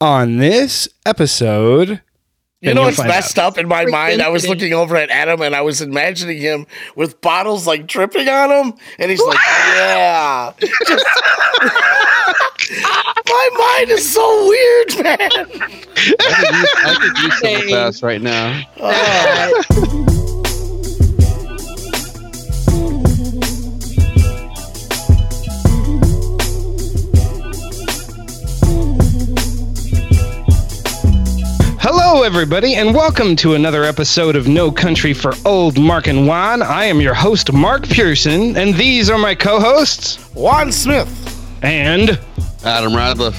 on this episode. You know you'll what's find messed up in my mind? I was looking over at Adam and I was imagining him with bottles like dripping on him, and he's like, "Yeah." Just- my mind is so weird, man. I could use, I could use some Same. fast right now. Oh. Hello, everybody, and welcome to another episode of No Country for Old Mark and Juan. I am your host, Mark Pearson, and these are my co hosts. Juan Smith. And. Adam Radcliffe.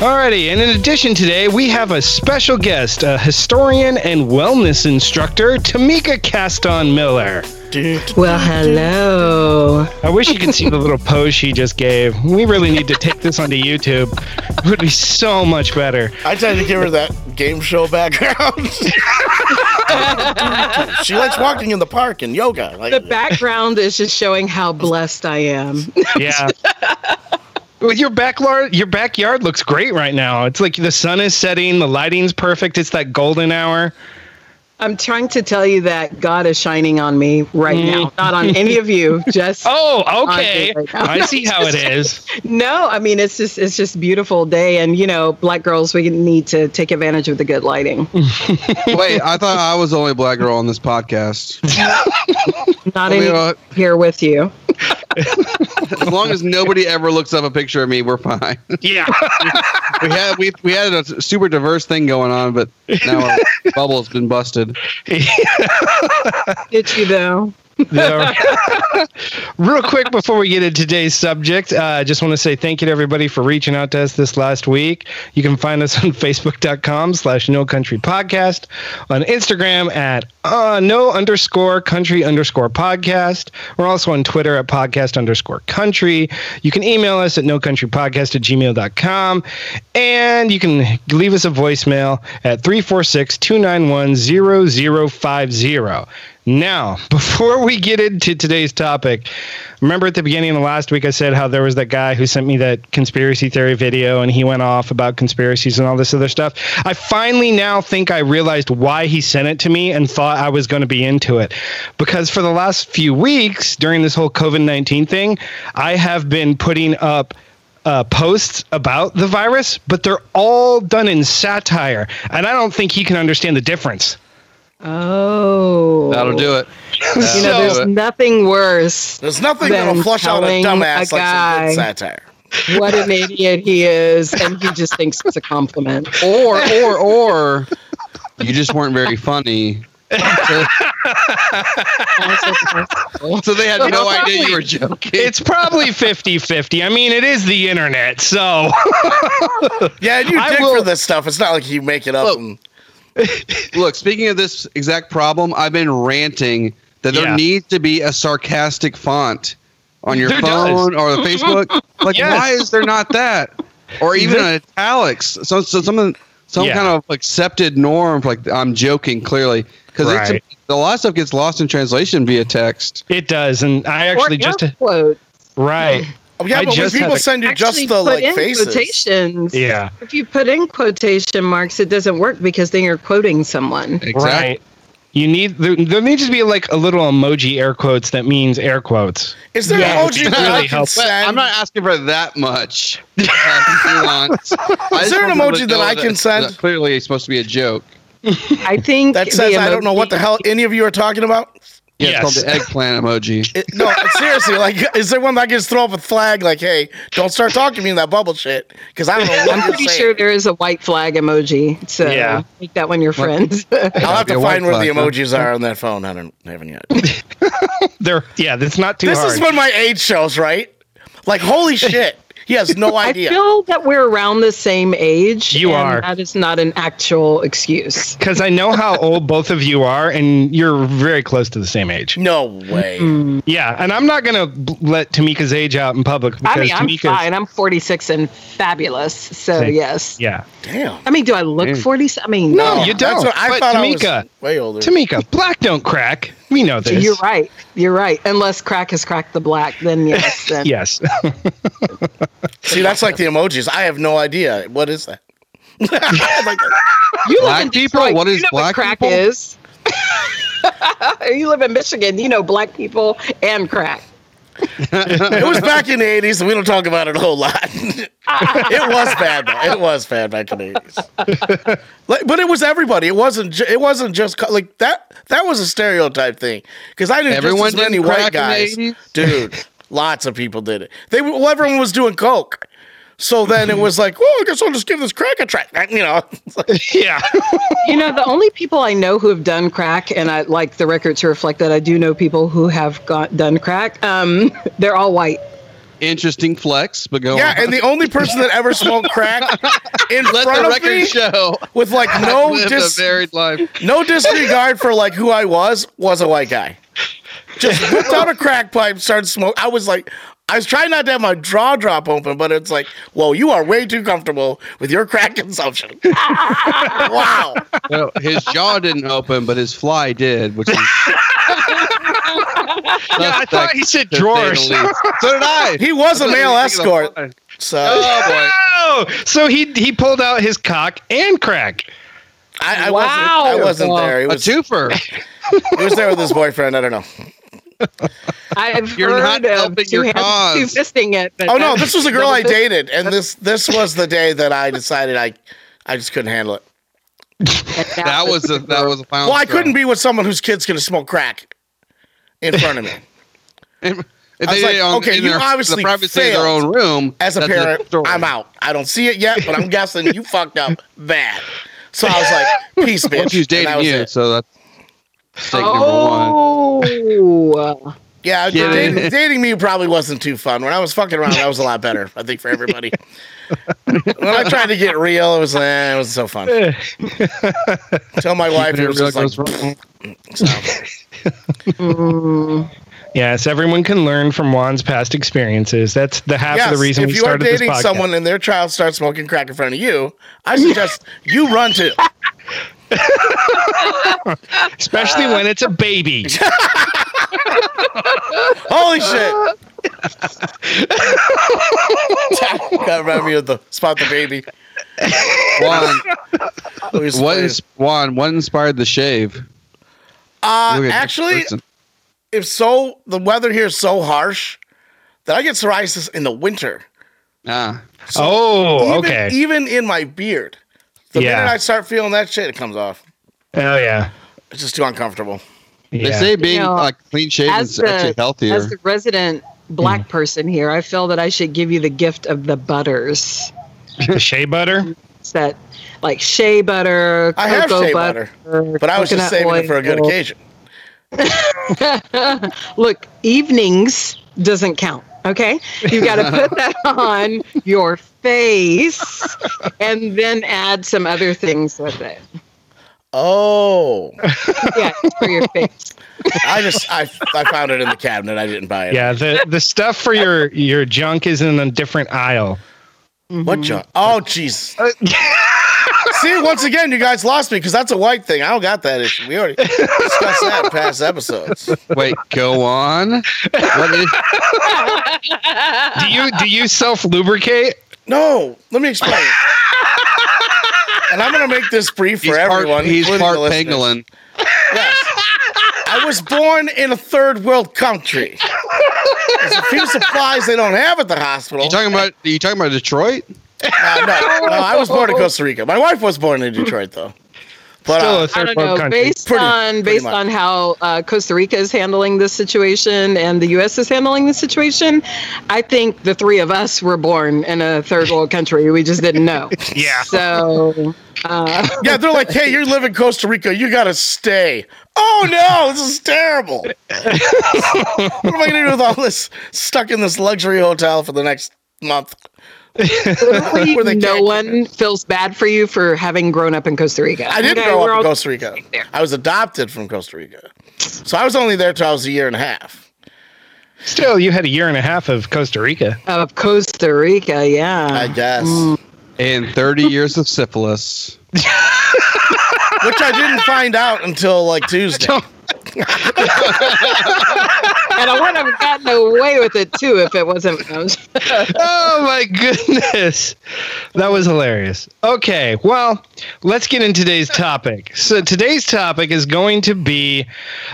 Alrighty, and in addition today, we have a special guest, a historian and wellness instructor, Tamika Caston Miller. Well, hello. I wish you could see the little pose she just gave. We really need to take this onto YouTube. It would be so much better. I tried to give her that game show background. she likes walking in the park and yoga. Like The background is just showing how blessed I am. Yeah. Well, your backyard, your backyard looks great right now. It's like the sun is setting, the lighting's perfect. It's that golden hour. I'm trying to tell you that God is shining on me right now, not on any of you. Just Oh, okay. right. I see how it is. no. I mean, it's just it's just beautiful day, and you know, black girls, we need to take advantage of the good lighting. Wait, I thought I was the only black girl on this podcast. Not any uh, here with you. as long as nobody ever looks up a picture of me, we're fine. Yeah. we had we we had a super diverse thing going on, but now our bubble's been busted. You though? Real quick before we get into today's subject, uh, I just want to say thank you to everybody for reaching out to us this last week. You can find us on facebook.com slash no country podcast, on Instagram at uh, no underscore country underscore podcast. We're also on Twitter at podcast underscore country. You can email us at no country podcast at gmail.com. And you can leave us a voicemail at 346 291 0050. Now, before we get into today's topic, remember at the beginning of the last week I said how there was that guy who sent me that conspiracy theory video and he went off about conspiracies and all this other stuff. I finally now think I realized why he sent it to me and thought I was going to be into it. Because for the last few weeks during this whole COVID 19 thing, I have been putting up uh, posts about the virus, but they're all done in satire. And I don't think he can understand the difference. Oh, That'll do it. You know, So- there's nothing worse. there's nothing Then that'll flush out a telling dumbass a like some guy- good satire. what an idiot he is, and he just thinks it's a compliment. Or or or you just weren't very funny. So, so they had no idea you were joking. It's probably 50 50. I mean, it is the internet, so. Yeah, and you I dig will- for this stuff. It's not like you make it up. Look, and, Look, speaking of this exact problem, I've been ranting that there Yeah. needs to be a sarcastic font on your There phone does. or the Facebook. Like, Yes. why is there not that? Or even an italics. So, so some some Yeah. kind of accepted norm. Like I'm joking clearly because Right. a lot of stuff gets lost in translation via text. It does. And I actually or just. air quotes. Right. Yeah, I but when just had people a- send you just the put like in faces. quotations. Yeah. If you put in quotation marks, it doesn't work because then you're quoting someone. Right. You need there, there needs to be like a little emoji air quotes that means air quotes. Is there Yeah, an emoji would that I really can help. Send? I'm not asking for that much. uh, Is there an emoji that I can it's- send? that Clearly, it's supposed to be a joke. I think that says the I don't know what the hell any of you are talking about. Yeah, Yes. it's called the eggplant emoji. It, no, seriously, like, is there one that I can just throw up a flag like, "Hey, don't start talking to me in that bubble shit"? Because I don't know what I'm pretty saying. sure there is a white flag emoji. So Yeah. make that one your friends. I'll have Gotta be to a white find where the flag, huh? emojis are on that phone. I don't I haven't yet. They're yeah, that's not too this hard. is when my age shows, right? Like, holy shit, he has no idea. I feel that we're around the same age. You and are. That is not an actual excuse. Because I know how old both of you are, and you're very close to the same age. no way. Yeah, and I'm not gonna let Tamika's age out in public because I mean, I'm Tamika's fine. I'm 46 and fabulous. So Same. yes. yeah. Damn. I mean, do I look Mm. 40? I mean, No, no. you don't. what I But thought Tamika, I was way older. Tamika, black don't crack. We know this. You're right. You're right. Unless crack has cracked the black, then yes. Then. Yes. See, that's like the emojis. I have no idea. What is that? I'm like, You live Black in people? Detroit, What you know black crack people? is. you live in Michigan. You know black people and crack. It was back in the 80s, and we don't talk about it a whole lot. it was bad, though. It was bad back in the 80s. Like, but it was everybody. It wasn't. Ju- it wasn't just co- like that. That was a stereotype thing because I knew Everyone just as many did white guys, in the 80s? dude. Lots of people did it. They well, everyone was doing coke. So then it was like, well, I guess I'll just give this crack a try. You know, like, Yeah. You know, the only people I know who have done crack, and I like the record to reflect that I do know people who have got done crack. Um, they're all white. Interesting flex, but go yeah. on. And the only person that ever smoked crack in Let front the of record me show. with like no dis- a life. no disregard for like who I was, was a white guy. Just whipped out a crack pipe, started smoking. I was like, I was trying not to have my jaw drop open, but it's like, whoa, you are way too comfortable with your crack consumption. wow. Well, his jaw didn't open, but his fly did, which is. Yeah, I thought he said to drawers. So did I. He was a male you were thinking of escort. So Oh boy. Oh, so he he pulled out his cock and crack. I, I Wow. wasn't, I wasn't there. He A was, twofer. he was there with his boyfriend. I don't know. I've You're heard not of helping two your hands, cause. two fisting it. but Oh no, this was a girl I dated, and this this was the day that I decided I I just couldn't handle it. And That was a that was a final. Well, I straw. couldn't be with someone whose kid's gonna smoke crack in front of me. If I was like, it on, okay, in you their, obviously the privacy of their own room. As a parent, story. I'm out. I don't see it yet, but I'm guessing you fucked up bad. So I was like, peace, bitch. Well, she's And that dating was you, it. so that's mistake number one. Oh, Oh, Yeah, Yeah. dating, dating me probably wasn't too fun. When I was fucking around, that was a lot better, I think, for everybody. when I tried to get real, it was eh, it was so fun. Tell my wife it was It just goes like, wrong. Mm. Yes, everyone can learn from Juan's past experiences. That's the half yes, of the reason if we you are started this dating someone and their child starts smoking crack in front of you, I suggest you run too. Especially when it's a baby. Holy shit! Gotta remind me of the spot the baby. Juan, Who was what Juan? What inspired the shave? Uh, Look at this actually, if so, the weather here is so harsh that I get psoriasis in the winter. ah, oh, Even, okay. Even in my beard. The Yeah. minute I start feeling that shit, it comes off. oh yeah. It's just too uncomfortable. they say being You know, like clean shaven as is the- actually healthier. as the resident black hmm. person here, I feel that I should give you the gift of the butters. the shea butter. It's that like shea butter, I have cocoa shea butter, But I was just coconut saving it for a good oil. occasion. Look, evenings doesn't count. Okay, you got to put that on your face, and then add some other things with it. Oh, Yeah, for your face. I just I I found it in the cabinet. I didn't buy it. Yeah, the the stuff for your your junk is in a different aisle. What junk? Oh, jeez. Uh, See, once again, you guys lost me because that's a white thing. I don't got that issue. We already discussed that in past episodes. Wait, go on. Is, Do you do you self lubricate? No, let me explain. and I'm gonna make this brief he's for part, everyone. he's part pangolin. Yes. I was born in a third world country. There's a few supplies they don't have at the hospital. You talking about? You talking about Detroit? No, no, no, I was born in Costa Rica. My wife was born in Detroit, though. But Still uh, a I third don't world know. country. Based Pretty- on pretty based much. on how uh, Costa Rica is handling this situation and the U.S. is handling the situation, I think the three of us were born in a third world country. We just didn't know. Yeah. So uh, yeah, they're like, "Hey, you live in Costa Rica. You gotta stay." Oh no, this is terrible. what am I gonna do with all this? Stuck in this luxury hotel for the next month. Hopefully Where they no one feels bad for you for having grown up in Costa Rica. I didn't Okay, grow up in Costa Rica. there. I was adopted from Costa Rica, so I was only there till I was a year and a half. Still, you had a year and a half of Costa Rica. Of Costa Rica, yeah. I guess, mm. And 30 years of syphilis. which I didn't find out until like Tuesday. and I wouldn't have gotten away with it too if it wasn't. oh my goodness. That was hilarious. Okay, well, let's get into today's topic. So, today's topic is going to be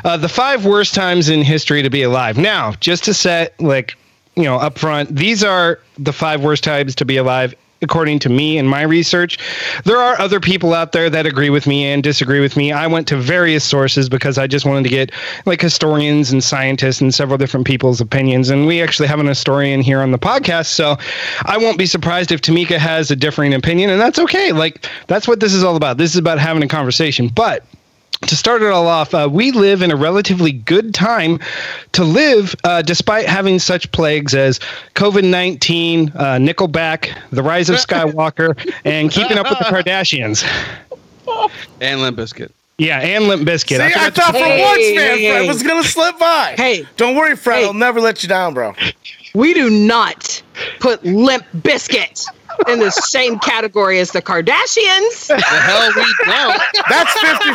uh, the five worst times in history to be alive. Now, just to set, like, you know, up front, these are the five worst times to be alive according to me and my research. There are other people out there that agree with me and disagree with me. I went to various sources because I just wanted to get like historians and scientists and several different people's opinions. And we actually have an historian here on the podcast. So I won't be surprised if Tamika has a differing opinion, and that's okay. Like, that's what this is all about. This is about having a conversation. But to start it all off, uh, we live in a relatively good time to live uh, despite having such plagues as COVID 19, uh, Nickelback, The Rise of Skywalker, and Keeping Up with the Kardashians. And Limp Bizkit. Yeah, and Limp Bizkit. See, I, forgot to- thought for Hey, once, man, hey. Fred was gonna slip by. Hey. don't worry, Fred. Hey. I'll never let you down, bro. We do not put Limp Bizkit in the same category as the Kardashians The hell we don't. That's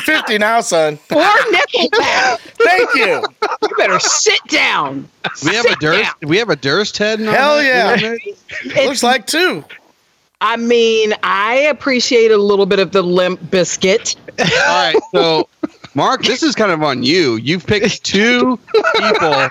50-50 now, son. or Nickelback. Thank you. You better sit down. We have a Sit Durst. down. We have a Durst head. in Hell head? yeah. It's- Looks like two. I mean, I appreciate a little bit of the Limp Bizkit. All right, so Mark, this is kind of on you. You've picked two people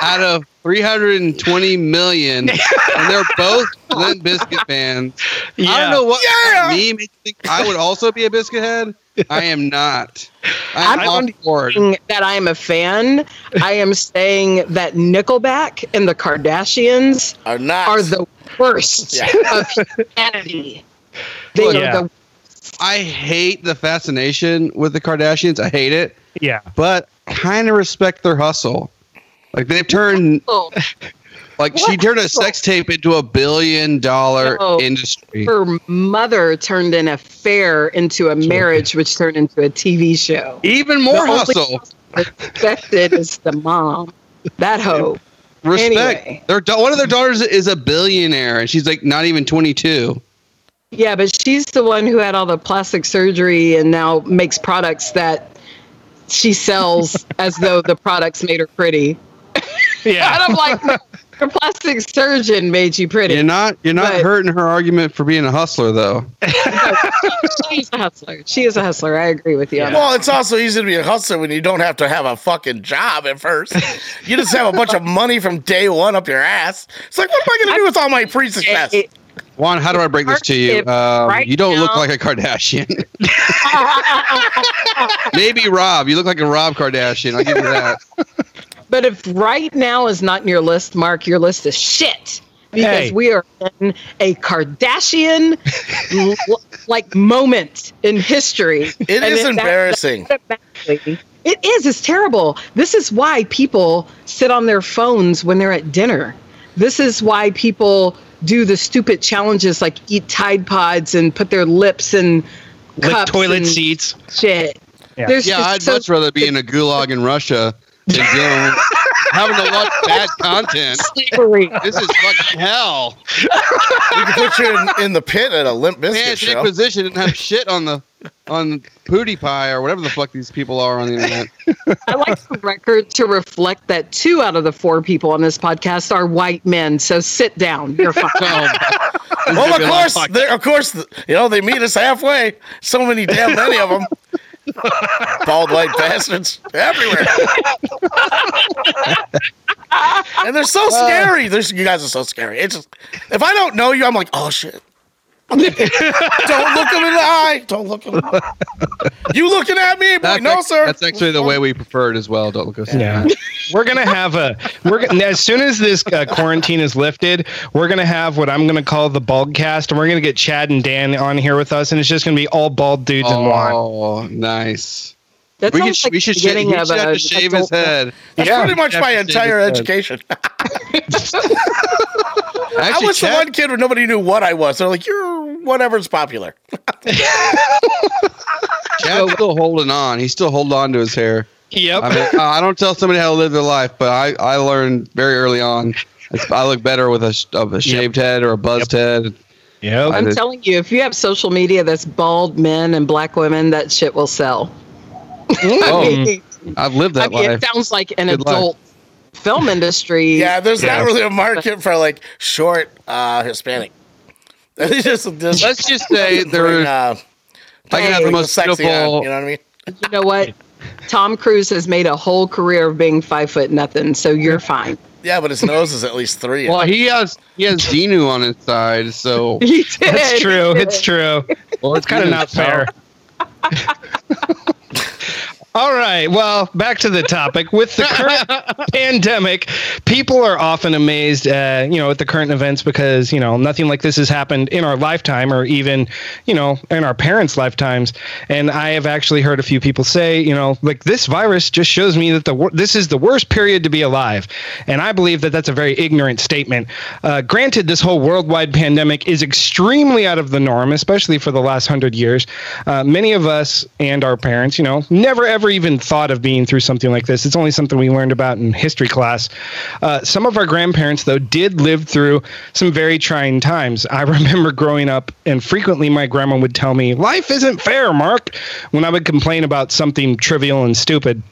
out of 320 million, and they're both Limp Bizkit fans. I don't know what Yeah. me makes me think I would also be a biscuit head. I am not. I'm, I'm on board. saying that I am a fan. I am saying that Nickelback and the Kardashians Are not. are the worst Yeah. of humanity. They Look, are yeah. the I hate the fascination with the Kardashians. I hate it, Yeah. but kind of respect their hustle. Like they've turned oh, like she turned a sex tape into a billion dollar No. industry. her mother turned an affair into a marriage, which turned into a TV show. Even more The hustle. Respected is the mom. That hoe. Respect. Anyway. Their one of their daughters is a billionaire, and she's like not even twenty two. Yeah, but she's the one who had all the plastic surgery and now makes products that she sells as though the products made her pretty. Yeah. And I'm like, no, your plastic surgeon made you pretty. You're not you're not But- hurting her argument for being a hustler though. She's a hustler. She is a hustler. I agree with you on that. Well, it's also easy to be a hustler when you don't have to have a fucking job at first. You just have a bunch of money from day one up your ass. It's like, what am I going to do with all my pre-success? It- Juan, how do I break this to you? Um, right you don't look like a Kardashian. Maybe Rob. You look like a Rob Kardashian. I'll give you that. But if right now is not in your list, Mark, your list is shit. Because Hey. we are in a Kardashian like moment in history. It And is that- embarrassing. automatically- It is. It's terrible. This is why people sit on their phones when they're at dinner. This is why people do the stupid challenges like eat Tide Pods and put their lips in Lick cups toilet and seats. shit. Yeah. Yeah, I'd so- much rather be in a gulag in Russia than dealing having to watch bad content. slavery. This is fucking hell. We can put you in, in the pit at a Limp Can't Biscuit take show. position and have shit on the on PewDiePie or whatever the fuck these people are on the internet. I like the record to reflect that two out of the four people on this podcast are white men. So sit down. You're fine. Oh, so, Well, of course, they're- of course, you know they meet us halfway. So many damn many of them. Bald white bastards everywhere. and they're so uh. scary. There's, you guys are so scary. It's just, if I don't know you, I'm like, oh shit. Don't look him in the eye. Don't look him. In the eye. You looking at me? Boy, that's, no, sir. that's actually the way we prefer it as well. Don't look us. Yeah, we're gonna have a. We're gonna, as soon as this uh, quarantine is lifted, we're gonna have what I'm gonna call the bald cast, and we're gonna get Chad and Dan on here with us, and it's just gonna be all bald dudes and one. Oh, nice. That We, could, like we should, sh- he should of have a to shave his head. That's Yeah, pretty much my entire education. I Actually, was the one kid where nobody knew what I was. They're like, you're whatever's popular. Chad's still holding on. He's still holding on to his hair. Yep. I mean, uh, I don't tell somebody how to live their life, but I, I learned very early on. It's, I look better with a, of a shaved head or a buzzed head. yep. I I'm telling you, if you have social media that's bald men and black women, that shit will sell. Oh, I mean, I've lived I that mean, life. it sounds like an Good life. Adult film industry. Yeah, there's Yeah. not really a market for like short uh, Hispanic. Just, just Let's just say there bring, is. uh, I can have the most sexy on, beautiful. you know what I mean? you know what? Tom Cruise has made a whole career of being five foot nothing, so you're fine. Yeah, but his nose is at least three. Well, he has he has Xenu on his side, so He did. That's true. He It's true. well, It's kind of not fair. All right. Well, back to the topic. With the current pandemic, people are often amazed, uh, you know, at the current events because you know nothing like this has happened in our lifetime, or even, you know, in our parents' lifetimes. And I have actually heard a few people say, you know, like this virus just shows me that the this is the worst period to be alive, and I believe that that's a very ignorant statement. Uh, granted, this whole worldwide pandemic is extremely out of the norm, especially for the last hundred years. Uh, many of us and our parents, you know, never ever even thought of being through something like this. It's only something we learned about in history class. Uh, some of our grandparents, though, did live through some very trying times. I remember growing up, and frequently my grandma would tell me, Life isn't fair, Mark, when I would complain about something trivial and stupid.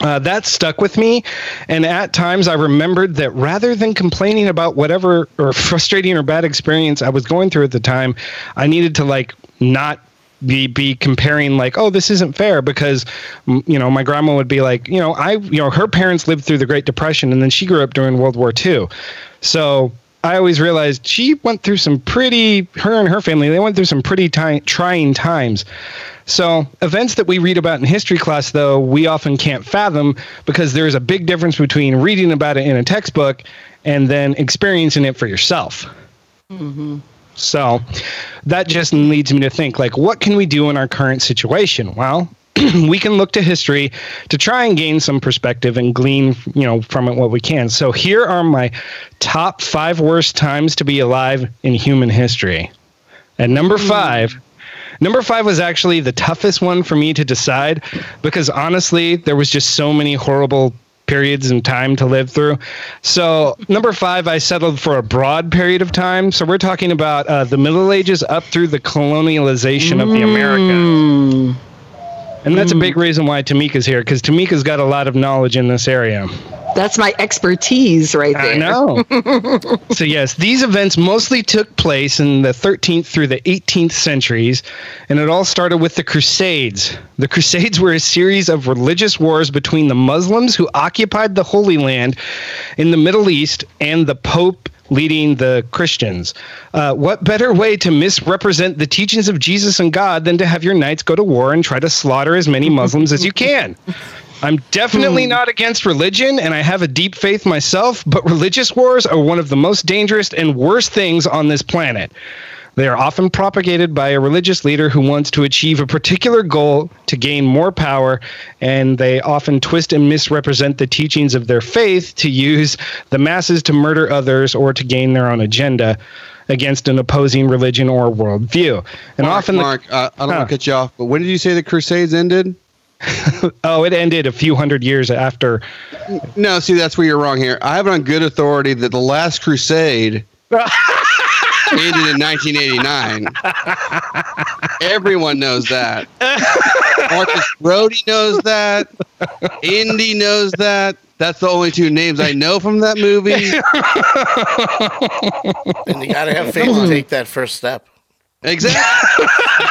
Uh, that stuck with me. And at times I remembered that rather than complaining about whatever or frustrating or bad experience I was going through at the time, I needed to like not be be comparing like oh this isn't fair because you know my grandma would be like you know I you know her parents lived through the Great Depression and then she grew up during World War II so I always realized she went through some pretty her and her family they went through some pretty ti- trying times. So, events that we read about in history class, though, we often can't fathom because there's a big difference between reading about it in a textbook and then experiencing it for yourself. Mm-hmm. So, that just leads me to think like, what can we do in our current situation? Well, we can look to history to try and gain some perspective and glean, you know, from it what we can. So, here are my top five worst times to be alive in human history. And number hmm. five, Number five was actually the toughest one for me to decide because honestly, there was just so many horrible periods and time to live through. So, number five, I settled for a broad period of time. So, we're talking about uh, the Middle Ages up through the colonialization of the Americas. And that's a big mm. reason why Tamika's here because Tamika's got a lot of knowledge in this area. That's my expertise right there. I know. so yes, these events mostly took place in the 13th through the 18th centuries, and it all started with the Crusades. The Crusades were a series of religious wars between the Muslims who occupied the Holy Land in the Middle East and the Pope leading the Christians. Uh, what better way to misrepresent the teachings of Jesus and God than to have your knights go to war and try to slaughter as many Muslims as you can? I'm definitely not against religion, and I have a deep faith myself, but religious wars are one of the most dangerous and worst things on this planet. They are often propagated by a religious leader who wants to achieve a particular goal to gain more power, and they often twist and misrepresent the teachings of their faith to use the masses to murder others or to gain their own agenda against an opposing religion or worldview. And Mark, often, the, Mark, uh, I don't Huh. want to cut you off, but when did you say the Crusades ended? oh, it ended a few hundred years after. No, see, that's where you're wrong here. I have it on good authority that the last Crusade ended in 1989. Everyone knows that. Marcus Brody knows that. Indy knows that. That's the only two names I know from that movie. And you gotta have faith to take that first step. Exactly.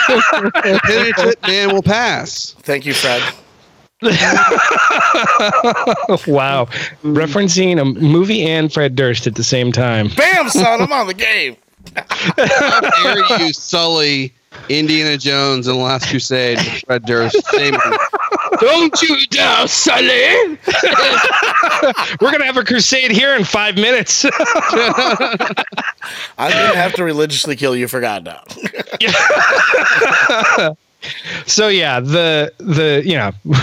the penitent man will pass. Thank you, Fred. wow. Referencing a movie and Fred Durst at the same time. Bam, son, I'm on the game. How dare you sully Indiana Jones and the Last Crusade with Fred Durst? Shame on you. Don't you dare, Sully! We're going to have a crusade here in five minutes. I'm gonna have to religiously kill you for God now. so, yeah, the, the you know,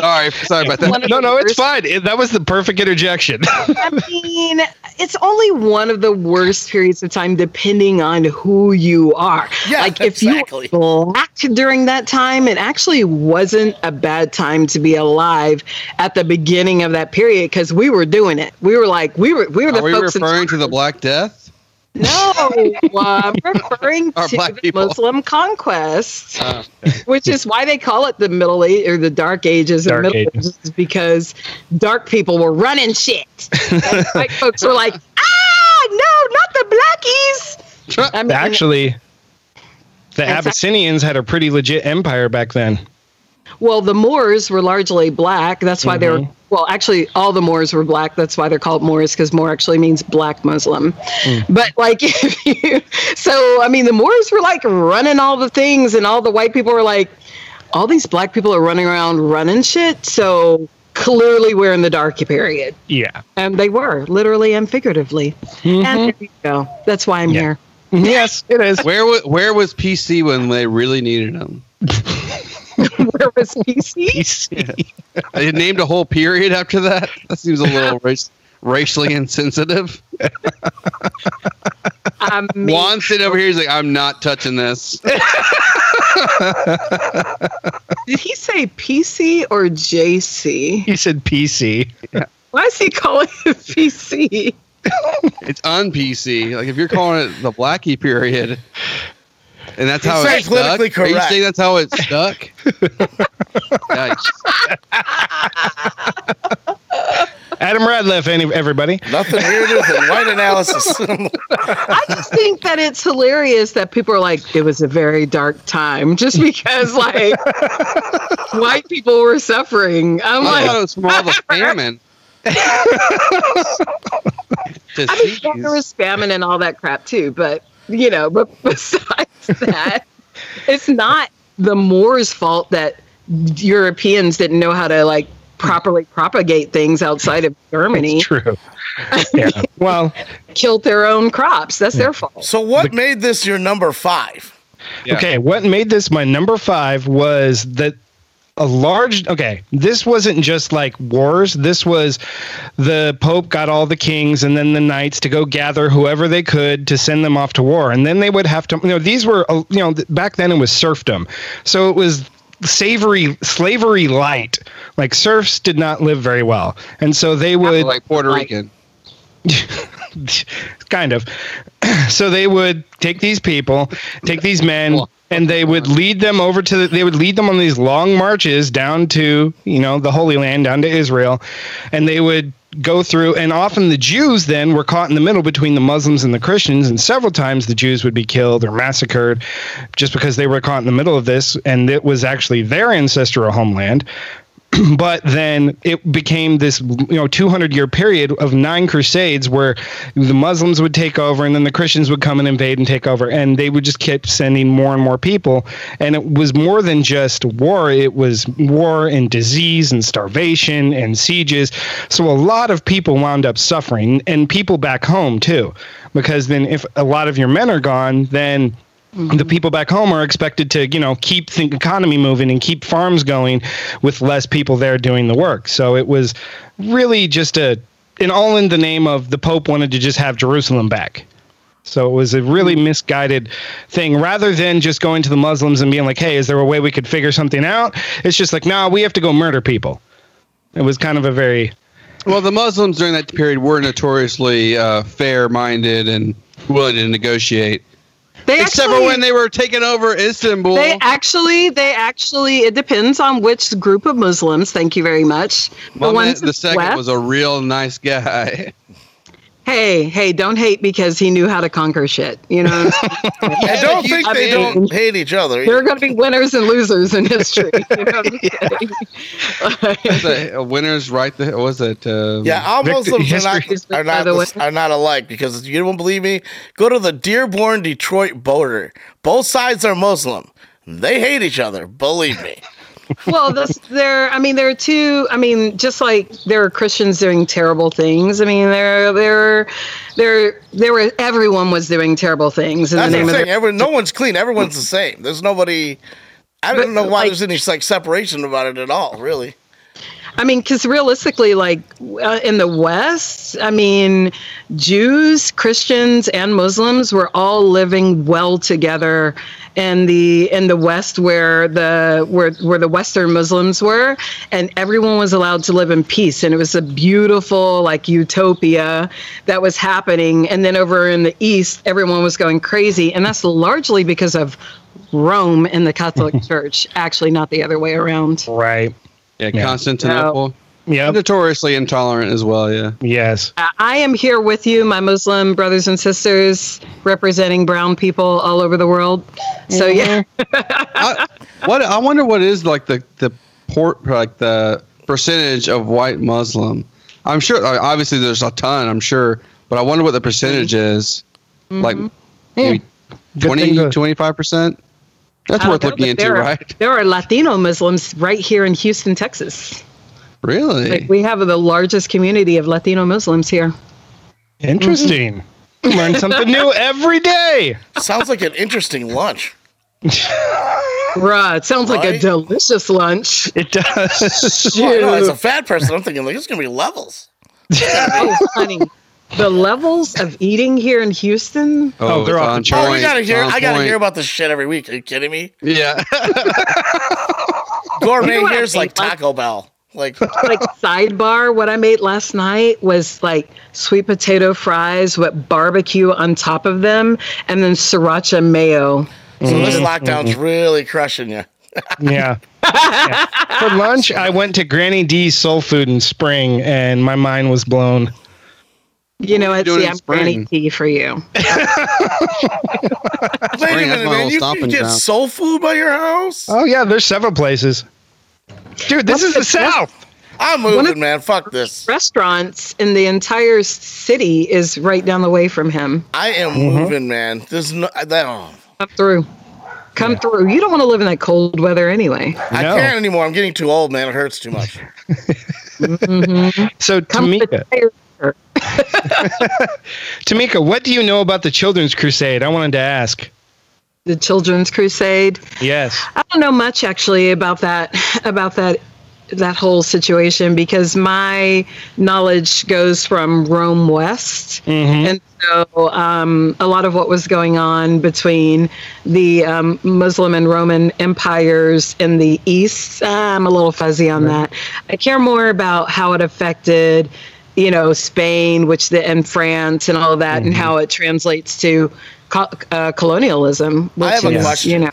Sorry, sorry about that. no, no, it's fine. It, that was the perfect interjection. I mean, it's only one of the worst periods of time, depending on who you are. Yeah, like if exactly. you were black during that time, it actually wasn't a bad time to be alive at the beginning of that period because we were doing it. We were like, we were, we were the Are we folks. in referring to the. Black Death? No, I'm referring to black the. Muslim conquest, Uh, which is why they call it the Middle Age or the Dark Ages Dark and Middle Ages. Ages, because dark people were running shit. And white folks were like, ah, no, not the blackies. I mean, Actually, the Exactly. Abyssinians had a pretty legit empire back then. Well, the Moors were largely black. That's why they're Mhm. well, actually, all the Moors were black. That's why they're called Moors because Moor actually means black Muslim. But like, if you, so I mean, the Moors were like running all the things, and all the white people were like, all these black people are running around running shit. So clearly, we're in the dark period, Yeah. and they were literally and figuratively. And there you go. That's why I'm Yeah. here. Yes, it is. where was where was PC when they really needed him? Where was PC? PC. They named a whole period after that. That seems a little race, racially insensitive. I mean, Juan sitting over here, he's like, "I'm not touching this." did he say PC or JC? He said PC. Why is he calling it PC? It's on PC. Like if you're calling it the Blackie period, and that's how It's it's stuck. politically Are you correct. saying that's how it stuck? Yikes. Adam Radcliffe, any, everybody. Nothing weirder than white analysis. I just think that it's hilarious that people are like, it was a very dark time just because like white people were suffering. I'm I like, thought it was from all the famine. I mean, yeah, there was famine and all that crap too, but you know, but besides that, it's not the Moors' fault that Europeans didn't know how to like properly propagate things outside of Germany, It's true. Yeah. Well, killed their own crops. That's their fault. so what made this your number five? Yeah. okay. What made this my number five was that a large. Okay, this wasn't just like wars. This was the Pope got all the kings and then the knights to go gather whoever they could to send them off to war, and then they would have to. You know, these were uh, you know back then it was serfdom, so it was savory slavery light like serfs did not live very well and so they would like Puerto Rican. kind of. So they would take these people, take these men, and they would lead them over to the, they would lead them on these long marches down to, you know, the Holy Land, down to Israel, and they would go through and often the Jews then were caught in the middle between the Muslims and the Christians. And several times the Jews would be killed or massacred just because they were caught in the middle of this. And it was actually their ancestral homeland but then it became this you know 200 year period of nine crusades where the muslims would take over and then the christians would come and invade and take over. And they would just keep sending more and more people. And it was more than just war. It was war and disease and starvation and sieges. So a lot of people wound up suffering and people back home too. Because then if a lot of your men are gone then the people back home are expected to, you know, keep the economy moving and keep farms going with less people there doing the work. So it was really just a, and all in the name of the Pope wanted to just have Jerusalem back. So it was a really misguided thing. Rather than just going to the Muslims and being like, "Hey, is there a way we could figure something out?" It's just like, "No, we have to go murder people." It was kind of a very Well, the Muslims during that period were notoriously uh, fair-minded and willing to negotiate, They except actually, for when they were taking over Istanbul. They actually, they actually, it depends on which group of Muslims. Thank you very much. To the second west- was a real nice guy. hey, hey, don't hate because he knew how to conquer shit. You know, I'm saying? I don't think I they mean- don't hate each other. there are going to be winners and losers in history. You know what I'm saying? the uh, winners right there was it? Um, Yeah, all Muslims are history- not, are, not, the are not alike because you don't believe me? Go to the Dearborn Detroit border. Both sides are Muslim. They hate each other. Believe me. Well, this there. I mean, there are two. I mean, just like there are Christians doing terrible things. I mean, there, there, there, there were. Everyone was doing terrible things in That's the name of their Every, no one's clean. Everyone's the same. There's nobody. I don't But, know why like- there's any like separation about it at all. Really. I mean, because realistically, like uh, in the West, I mean, Jews, Christians, and Muslims were all living well together in the in the West, where the where where the Western Muslims were, and everyone was allowed to live in peace, and it was a beautiful like utopia that was happening. And then over in the East, everyone was going crazy, and that's largely because of Rome and the Catholic Church. Actually, not the other way around. Right. Yeah, Yeah. Constantinople. Yeah. Notoriously intolerant as well, yeah. Yes. I I am here with you, my Muslim brothers and sisters, representing brown people all over the world. So yeah, I, what I wonder what is like the the port like the percentage of white Muslim. I'm sure obviously there's a ton, I'm sure, but I wonder what the percentage mm-hmm. is. Like mm-hmm. maybe 20 25%. That's I worth know, looking into, there are, right? There are Latino Muslims right here in Houston, Texas. Really? Like we have the largest community of Latino Muslims here. Interesting. Mm-hmm. Learn something new every day. Sounds like an interesting lunch. Bruh, it sounds like a delicious lunch. It does. Well, I know, as a fat person, I'm thinking like it's gonna be levels. Oh, honey. The levels of eating here in Houston. Oh, they're it's on on point. Oh, we gotta hear. I gotta point. hear about this shit every week. Are you kidding me? Yeah. Gourmet You know here's like think, like- Taco Bell. Like like sidebar what i made last night was like sweet potato fries with barbecue on top of them and then sriracha mayo so this Mm-hmm. lockdown's really crushing you. Yeah. Yeah. For lunch, I went to Granny D's Soul Food in Spring, and my mind was blown. You know what doing see i'm granny spring? tea for you Wait a minute, man. You can get ground. soul food by your house? Oh yeah, there's several places. Dude, this What's is the the- South. I'm One moving, of- man. Fuck this. restaurants in the entire city is right down the way from him I am Mm-hmm. moving, man. There's no. That, oh, come through come through you don't want to live in that cold weather anyway I can't anymore. I'm getting too old, man. It hurts too much. So come to Tamika, the Tamika, what do you know about the Children's Crusade? I wanted to ask. the children's crusade Yes. I don't know much actually about that about that that whole situation because my knowledge goes from Rome West, Mhm. and so um, a lot of what was going on between the um, Muslim and Roman empires in the East, uh, I'm a little fuzzy on that. I care more about how it affected. You know, Spain, which the and France and all of that, and how it translates to co- uh, colonialism. Which I have a question. You know,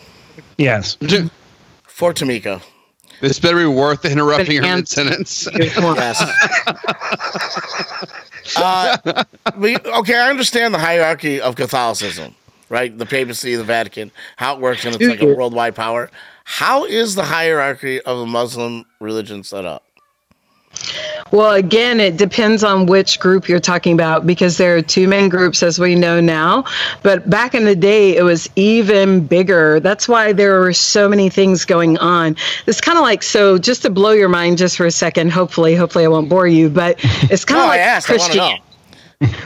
Yes. For Tamika. this better be worth interrupting her An mid sentence. Yes. uh, we, okay, I understand the hierarchy of Catholicism, right? The papacy, the Vatican, how it works, and it's like a worldwide power. How is the hierarchy of the Muslim religion set up? Well, again, it depends on which group you're talking about because there are two main groups as we know now. But back in the day, it was even bigger. That's why there were so many things going on. It's kind of like so. Just to blow your mind, just for a second. Hopefully, hopefully I won't bore you. But it's kind of I like asked. I want to Christianity.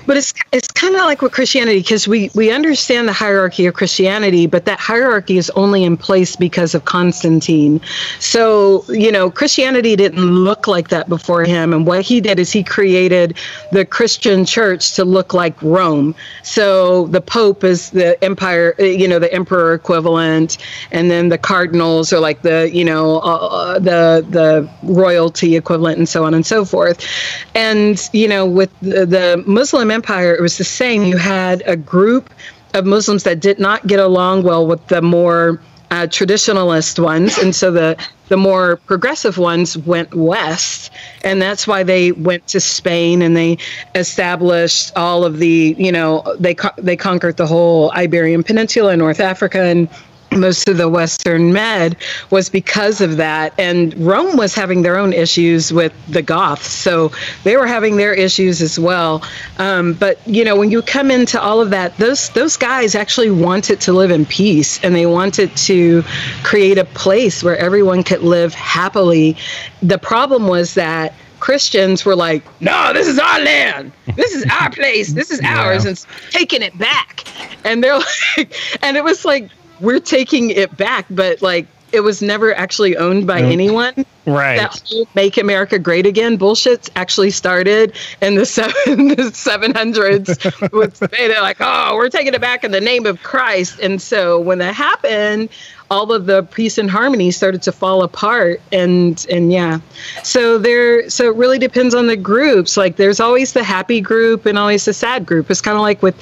But it's it's kind of like with Christianity because we we understand the hierarchy of Christianity, but that hierarchy is only in place because of Constantine. So you know, Christianity didn't look like that before him, and what he did is he created the Christian church to look like Rome. So the Pope is the empire, uh, you know, the emperor equivalent, and then the cardinals are like the you know uh, the the royalty equivalent, and so on and so forth. And you know, with the, the Muslim empire, it was the same. You had a group of Muslims that did not get along well with the more uh, traditionalist ones, and so the the more progressive ones went west, and that's why they went to Spain and they established all of the you know they they conquered the whole Iberian Peninsula, North Africa, and most of the Western Med was because of that. And Rome was having their own issues with the Goths. So they were having their issues as well. Um, but, you know, when you come into all of that, those, those guys actually wanted to live in peace and they wanted to create a place where everyone could live happily. The problem was that Christians were like, no, this is our land. This is our place. This is ours. Yeah. And taking it back. And they're like, and it was like, we're taking it back, but like it was never actually owned by anyone. Right. That whole "Make America Great Again" bullshit actually started in the seven the seven hundreds. with they're like, oh, we're taking it back in the name of Christ. And so when that happened, all of the peace and harmony started to fall apart. And and yeah, so there. So it really depends on the groups. Like there's always the happy group and always the sad group. It's kind of like with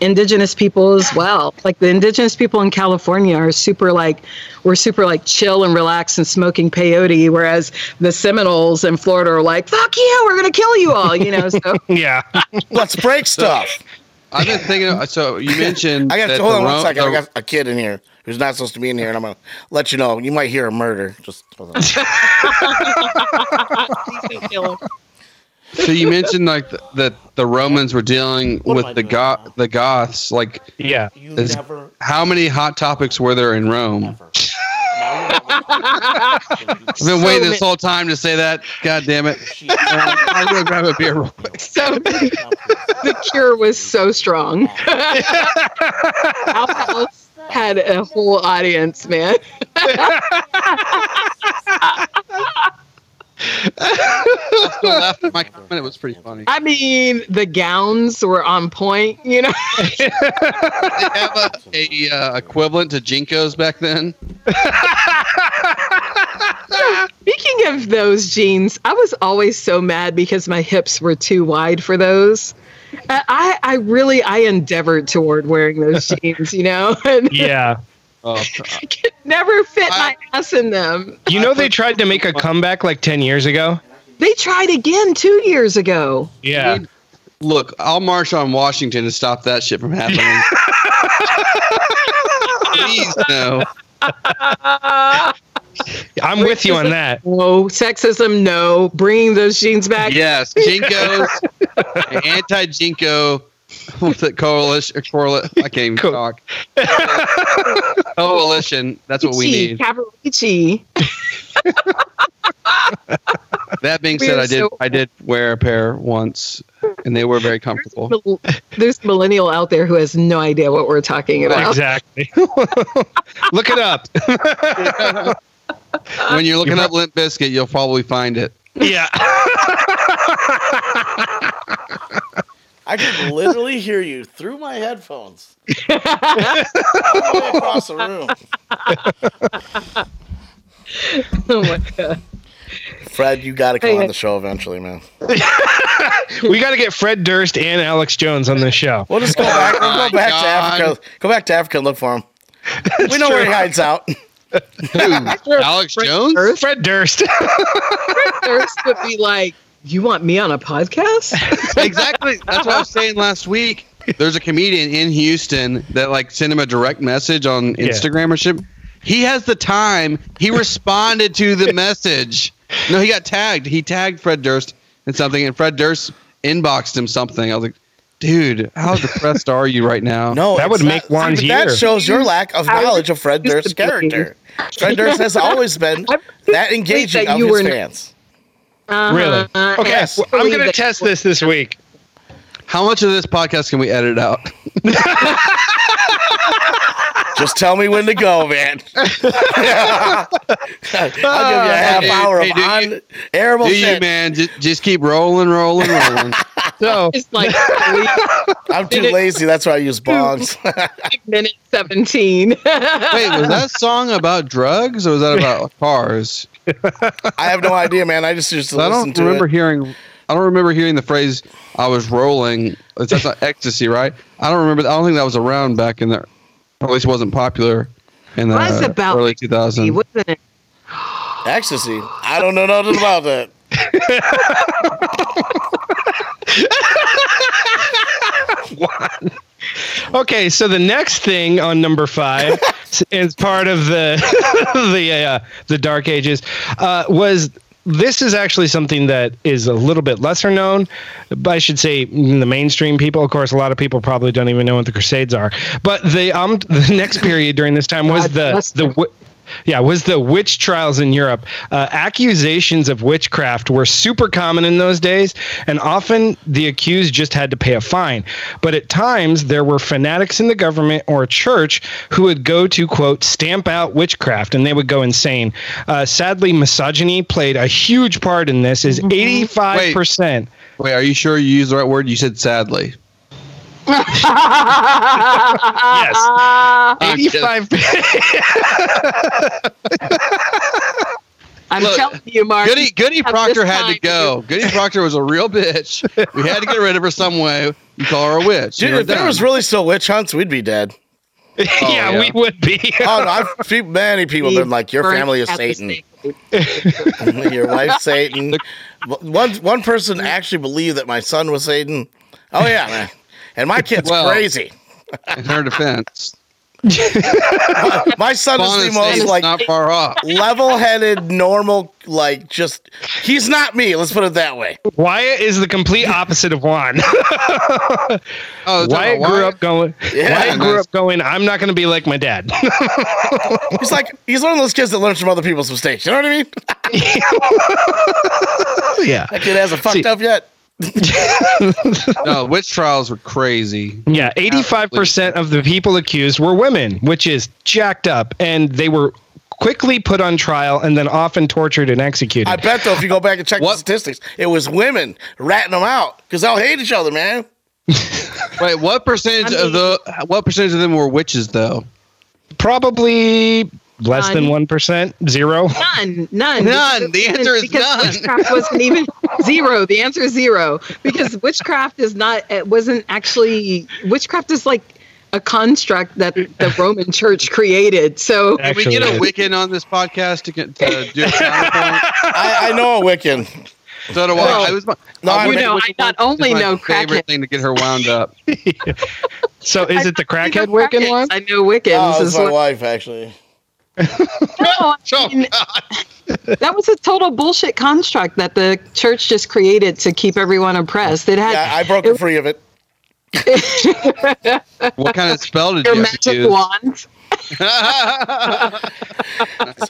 indigenous people as well like the indigenous people in california are super like we're super like chill and relaxed and smoking peyote whereas the seminoles in florida are like fuck you we're gonna kill you all you know so yeah. Let's break stuff. I've been thinking. So you mentioned. I got that hold on one Ro- second. I got a kid in here who's not supposed to be in here, and I'm gonna let you know. You might hear a murder. Just hold on. So you mentioned like th- that the Romans were dealing What with the doing Goth, now? the Goths. Like, Yeah. you Is- never, how many hot topics were there in Rome? never. Now I've been So waiting many- this whole time to say that. God damn it! I'm gonna grab a beer real quick. so the cure was so strong our had a whole audience man I still laughed at my comment. It was pretty funny. i mean the gowns were on point you know they have a, a uh, equivalent to JNCOs back then? Speaking of those jeans, I was always so mad because my hips were too wide for those. I, I I really I endeavored toward wearing those jeans, you know, Yeah. Oh, I could never fit my ass in them. You know they tried to make a comeback like 10 years ago? They tried again two years ago. Yeah. look, I'll march on Washington to stop that shit from happening. Please no. I'm with you on that. No sexism, no. Bringing those jeans back. Yes, JNCOs, anti JNCO. What's it? Coalition? Correlate? I can't even Co- talk. Coalition. That's what we need. Cavaricci. That being said, I did. so- I did wear a pair once, and they were very comfortable. Mil- There's a millennial out there who has no idea what we're talking about. Exactly. Look it up. When you're looking up Limp Bizkit, you'll probably find it. yeah. I could literally hear you through my headphones. All the way across the room. oh my god. Fred, you got to come Hey, on the show eventually, man. We got to get Fred Durst and Alex Jones on this show. We'll just go back. We'll go oh back to Africa. Go back to Africa and look for him. we know where he hides out. Who? Alex Jones? Earth Fred Durst. Thirst would be like, you want me on a podcast? exactly. That's what I was saying last week. There's a comedian in Houston that like sent him a direct message on Yeah. Instagram or shit. He has the time. He responded to the message. No, he got tagged. He tagged Fred Durst and something, and Fred Durst inboxed him something. I was like, dude, how depressed are you right now? No, That it's would make not- Juan's see, That shows your lack of knowledge of Fred Durst's character. Fred Durst has always been that engaging that of you his were- fans. Uh-huh. really? Okay. Yes. well, I'm going to test this this week. How much of this podcast can we edit out? Just tell me when to go, man. I'll give you a half hour hey, of do you- on air Do you, shit. man? Just, just keep rolling, rolling, rolling. So, It's like I'm too lazy. That's why I use bongs. minute 17. Wait, was that song about drugs or was that about cars? I have no idea, man. I just used to I listen don't to remember it. hearing. I don't remember hearing the phrase "I was rolling." It's that's not ecstasy, right? I don't remember. I don't think that was around back in there. At least wasn't popular in the Was about early 2000s. Wasn't it? Ecstasy. I don't know nothing about that. okay, so the next thing on number five is part of the the uh, the Dark Ages uh, was this is actually something that is a little bit lesser known, but I should say the mainstream people. Of course, a lot of people probably don't even know what the Crusades are. But the um the next period during this time was God the the yeah, was the witch trials in Europe. Uh, accusations of witchcraft were super common in those days, and often the accused just had to pay a fine. But at times, there were fanatics in the government or church who would go to, quote, stamp out witchcraft, and they would go insane. Uh, sadly, misogyny played a huge part in this, is 85%. Wait, are you sure you used the right word? You said sadly. Yes. I'm 85 I'm Look, telling you, Mark. Goody Goody Proctor had to go. Goody Proctor was a real bitch. We had to get rid of her some way. You call her a witch. Dude, You're if there was really still witch hunts, we'd be dead. yeah, oh, yeah. we would be. Oh no, I've many people have been like, your family is at Satan, your wife's Satan. One one person actually believed that my son was Satan. Oh yeah, man. And my kid's Well- crazy. in her defense. My son is the most Satan's like not far off. level-headed, normal, like just he's not me. Let's put it that way. Wyatt is the complete opposite of Juan. Oh, oh talking Wyatt grew Wyatt? up going. Yeah, Wyatt grew nice. up going. I'm not going to be like my dad. He's like he's one of those kids that learns from other people's mistakes. You know what I mean? yeah, That kid hasn't fucked See- up yet. No, witch trials were crazy. yeah. 85 percent of the people accused were women, which is jacked up, and they were quickly put on trial and then often tortured and executed. I bet though, if you go back and check What? the statistics, it was women ratting them out because they'll hate each other, man. Wait, what percentage I of the what percentage of them were witches though? Probably less than one percent, zero. None, none, None. The answer is because none. Witchcraft wasn't even zero. The answer is zero because witchcraft is not. It wasn't actually. Witchcraft is like a construct that the Roman Church created. So Did we get a Wiccan on this podcast to get to do a counterpoint? I, I know a Wiccan. So do I. Well, I was my, no, I I was You know, I not only my know favorite crackhead- thing to get her wound up. So is it the crackhead Wiccan one? I know Wiccans. Oh, is it's my what- wife actually. No, I Oh, mean, that was a total bullshit construct that the church just created to keep everyone oppressed. It had Yeah, I broke her free of it. What kind of spell did your you have to magic use? wand.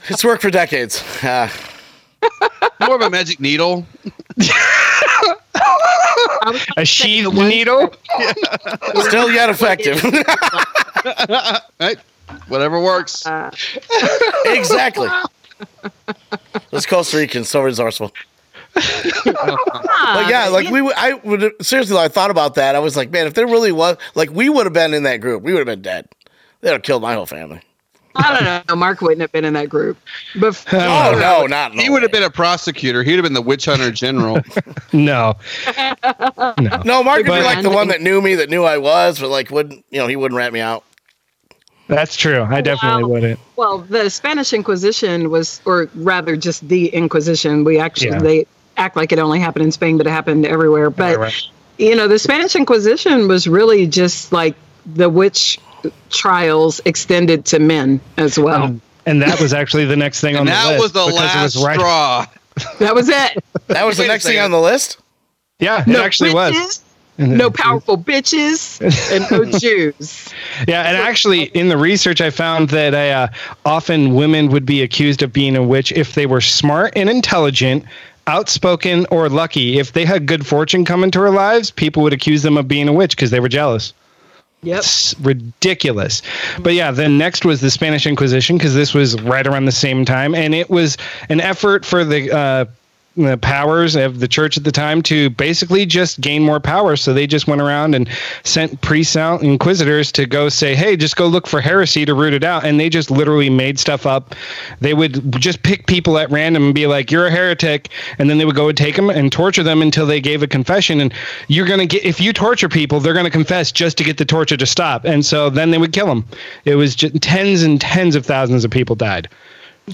It's worked for decades. Uh, More of a magic needle. A sheathed needle? still yet effective. Right? Whatever works. Uh, exactly. Those Costa Ricans so resourceful. But yeah, like we, would- I would seriously. I thought about that. I was like, man, if there really was, like, we would have been in that group. We would have been dead. They'd have killed my whole family. I don't know. Mark wouldn't have been in that group. But Oh no, not He would have been a prosecutor. He would have been the witch hunter general. No. No. No, Mark would be like the one that knew me, that knew I was, but like wouldn't you know? He wouldn't rat me out. That's true. I definitely Wow. wouldn't. Well, the Spanish Inquisition was, or rather, just the Inquisition. We actually Yeah. they act like it only happened in Spain, but it happened everywhere. But Right, right. you know, the Spanish Inquisition was really just like the witch trials extended to men as well. Um, and that was actually the next thing on and the that list was the last was right- straw. that was it. That was the next thing on the list. Yeah, it No actually was. Witches, no powerful bitches, and no Jews. Yeah, and actually, in the research, I found that uh, often women would be accused of being a witch if they were smart and intelligent, outspoken, or lucky. If they had good fortune come into their lives, people would accuse them of being a witch because they were jealous. Yep. It's ridiculous. But yeah, then next was the Spanish Inquisition because this was right around the same time, and it was an effort for the. Uh, the Uh, powers of the church at the time to basically just gain more power. So they just went around and sent priests out, inquisitors, to go say, "Hey, just go look for heresy to root it out." And they just literally made stuff up. They would just pick people at random and be like, "You're a heretic," and then they would go and take them and torture them until they gave a confession. And you're gonna get if you torture people, they're gonna confess just to get the torture to stop. And so then they would kill them. It was just tens and tens of thousands of people died.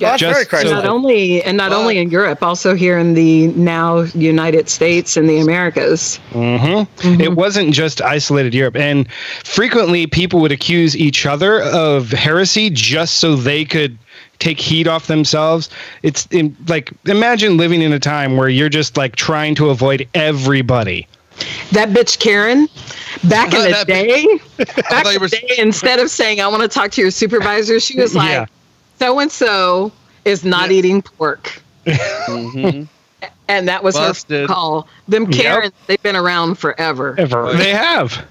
Well, Just very so- crazy. Not only and not only in Europe, also here in the now United States and the Americas. Mm-hmm. It wasn't just isolated Europe, and frequently people would accuse each other of heresy just so they could take heat off themselves. It's in, like imagine living in a time where you're just like trying to avoid everybody. That bitch Karen, back in the day, back in the day, instead of saying I want to talk to your supervisor, she was like, Yeah. So and so is not eating pork. Mhm. And that was Busted. her call. Them yep. they've been around forever. Ever. They have.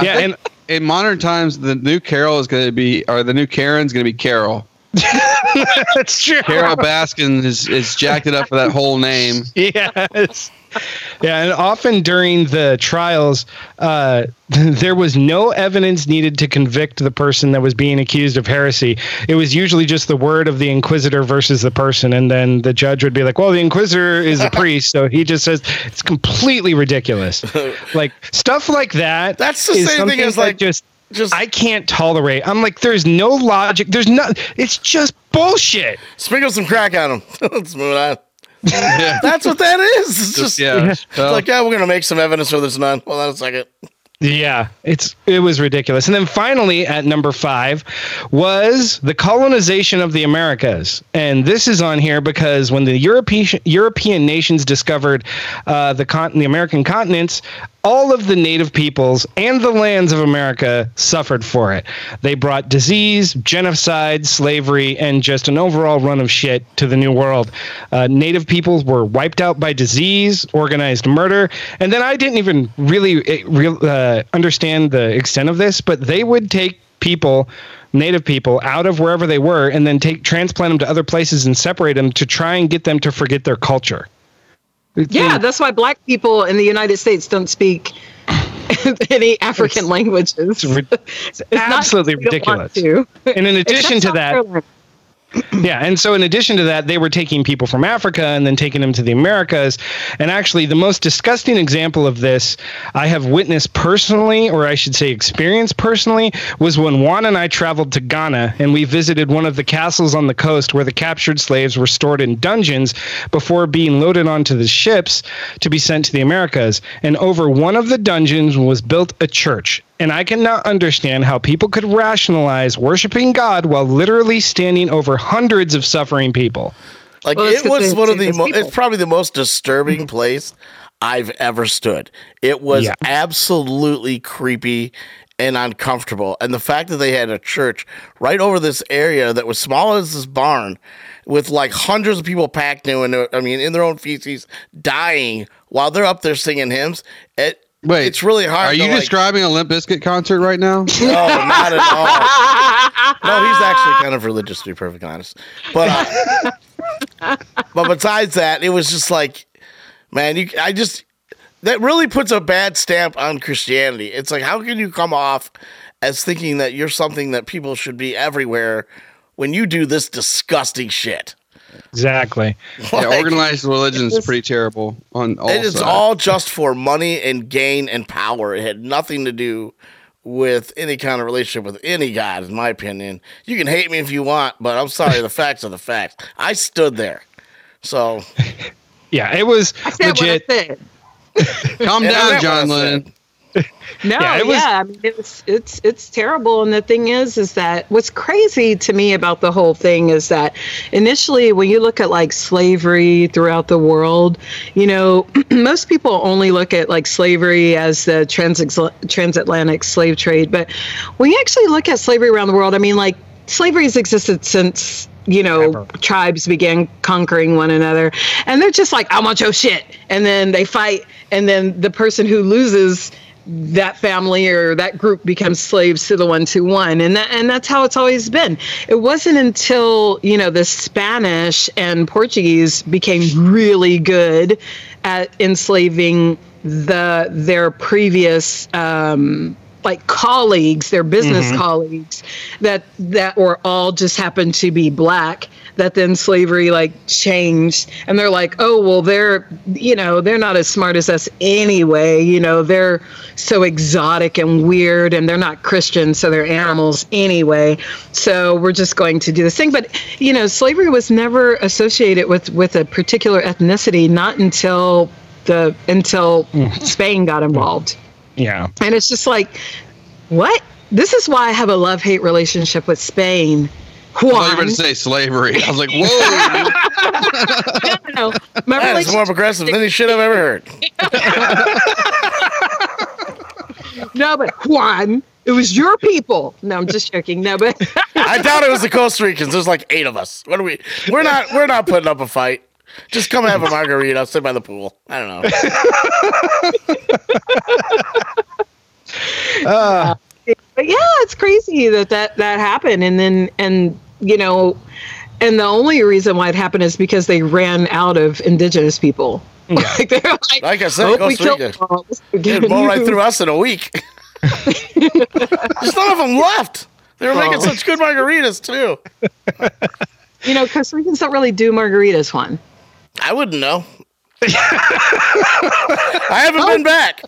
Yeah, and in modern times, the new Carol is going to be, or the new Karen's going to be Carol. that's true. Carole Baskin is, is jacked it up for that whole name. yes. Yeah, and often during the trials, uh, there was no evidence needed to convict the person that was being accused of heresy. It was usually just the word of the inquisitor versus the person, and then the judge would be like, "Well, the inquisitor is a priest, so he just says it's completely ridiculous." like stuff like that. That's the is same thing as, like, just Just I can't tolerate. I'm like, there's no logic. There's not. It's just bullshit. sprinkle some crack on them. Let's move on. Yeah. That's what that is. It's Just, just yeah. it's like, yeah, we're gonna make some evidence for this none. Hold on a second. Yeah, it's it was ridiculous. And then finally at number 5 was the colonization of the Americas. And this is on here because when the European European nations discovered uh, the con- the American continents, all of the native peoples and the lands of America suffered for it. They brought disease, genocide, slavery, and just an overall run of shit to the New World. Uh, native peoples were wiped out by disease, organized murder, and then I didn't even really eh, uh, understand the extent of this, but they would take people native people out of wherever they were and then take transplant them to other places and separate them to try and get them to forget their culture Yeah, that's why black people in the United States don't speak any African languages. it's, ri- it's It's absolutely because we don't ridiculous and in addition Except to South that Carolina. Yeah, and so in addition to that, they were taking people from Africa and then taking them to the Americas. And actually, the most disgusting example of this I have witnessed personally, or I should say experienced personally, was when Juan and I traveled to Ghana and we visited one of the castles on the coast where the captured slaves were stored in dungeons before being loaded onto the ships to be sent to the Americas. And over one of the dungeons was built a church. And I cannot understand how people could rationalize worshiping God while literally standing over hundreds of suffering people. Like Well, it's it 'cause was one of the those mo- people. it's probably the most disturbing mm-hmm. place I've ever stood. It was Yeah. absolutely creepy and uncomfortable. And the fact that they had a church right over this area that was small as this barn with like hundreds of people packed in their, I mean in their own feces dying while they're up there singing hymns. It Wait, it's really hard Are you like- describing a Limp Bizkit concert right now? No, not at all. No, he's actually kind of religious, to be perfectly honest. But uh, but besides that, it was just like, man, you. I just that really puts a bad stamp on Christianity. It's like, how can you come off as thinking that you're something that people should be everywhere when you do this disgusting shit? Exactly. yeah, organized religion is pretty terrible on all it is sides. all just for money and gain and power. It had nothing to do with any kind of relationship with any God, in my opinion. You can hate me if you want, but I'm sorry, the facts are the facts. I stood there. So Yeah, it was I said legit. what I said. Calm down, John was. Lennon. No, Yeah, yeah, it was- I mean it's it's it's terrible. And the thing is, is that what's crazy to me about the whole thing is that initially, when you look at like slavery throughout the world, you know, most people only look at like slavery as the trans- transatlantic slave trade. But when you actually look at slavery around the world, I mean, like slavery has existed since you know Ever. tribes began conquering one another and they're just like i want your shit and then they fight and then the person who loses that family or that group becomes slaves to the ones who won and that and that's how it's always been. It wasn't until you know the spanish and portuguese became really good at enslaving the their previous um like colleagues, their business mm-hmm. colleagues, that that were all just happened to be black. That then slavery like changed, and they're like, oh well, they're you know they're not as smart as us anyway. You know they're so exotic and weird, and they're not Christians, so they're animals anyway. So we're just going to do this thing. But you know, slavery was never associated with with a particular ethnicity, not until the until mm. Spain got involved. Yeah. And it's just like, what? This is why I have a love hate relationship with Spain. I thought you were going to say slavery. I was like, whoa. no, my that is more progressive than any shit I've ever heard. no, but Juan, It was your people. No, I'm just joking. No, but I doubt it was the Costa Ricans. There's like eight of us. What are we? We're not. We're not putting up a fight. Just come have a margarita. I'll sit by the pool. I don't know. Uh, but yeah, it's crazy that that that happened, and then and you know, and the only reason why it happened is because they ran out of indigenous people. like they're like, Like I said, "Hope we Costa killed Rica. them. They'd blow right through us in a week. There's none of them left. They were making Oh. such good margaritas too. You know, Costa Ricans don't really do margaritas. One. I wouldn't know. I haven't been back.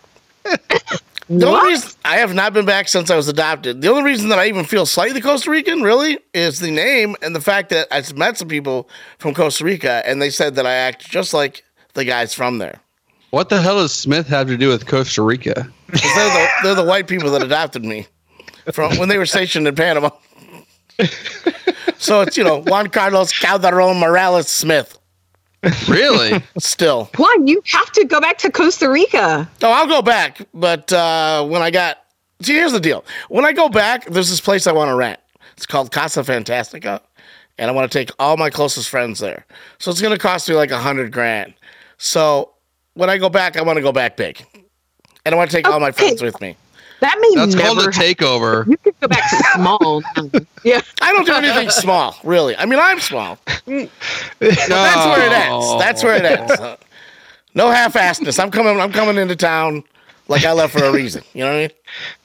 The What? only reason I have not been back since I was adopted. The only reason that I even feel slightly Costa Rican, really, is the name and the fact that I've met some people from Costa Rica and they said that I act just like the guys from there. What the hell does Smith have to do with Costa Rica? They're the, they're the white people that adopted me from when they were stationed in Panama. so it's, you know, Juan Carlos Calderon Morales Smith Really? still. One, you have to go back to Costa Rica. No, I'll go back, but uh, when I got see, here's the deal. When I go back, there's this place I want to rent. It's called Casa Fantastica, and I want to take all my closest friends there. So it's gonna cost me like a hundred grand. So when I go back, I want to go back big, and I want to take all my friends with me. That may That's never called a happen. takeover. You could go back to small. yeah. I don't do anything small, really. I mean, I'm small. No. That's where it ends. That's where it ends. No half-assedness. I'm coming. I'm coming into town like I left for a reason. You know what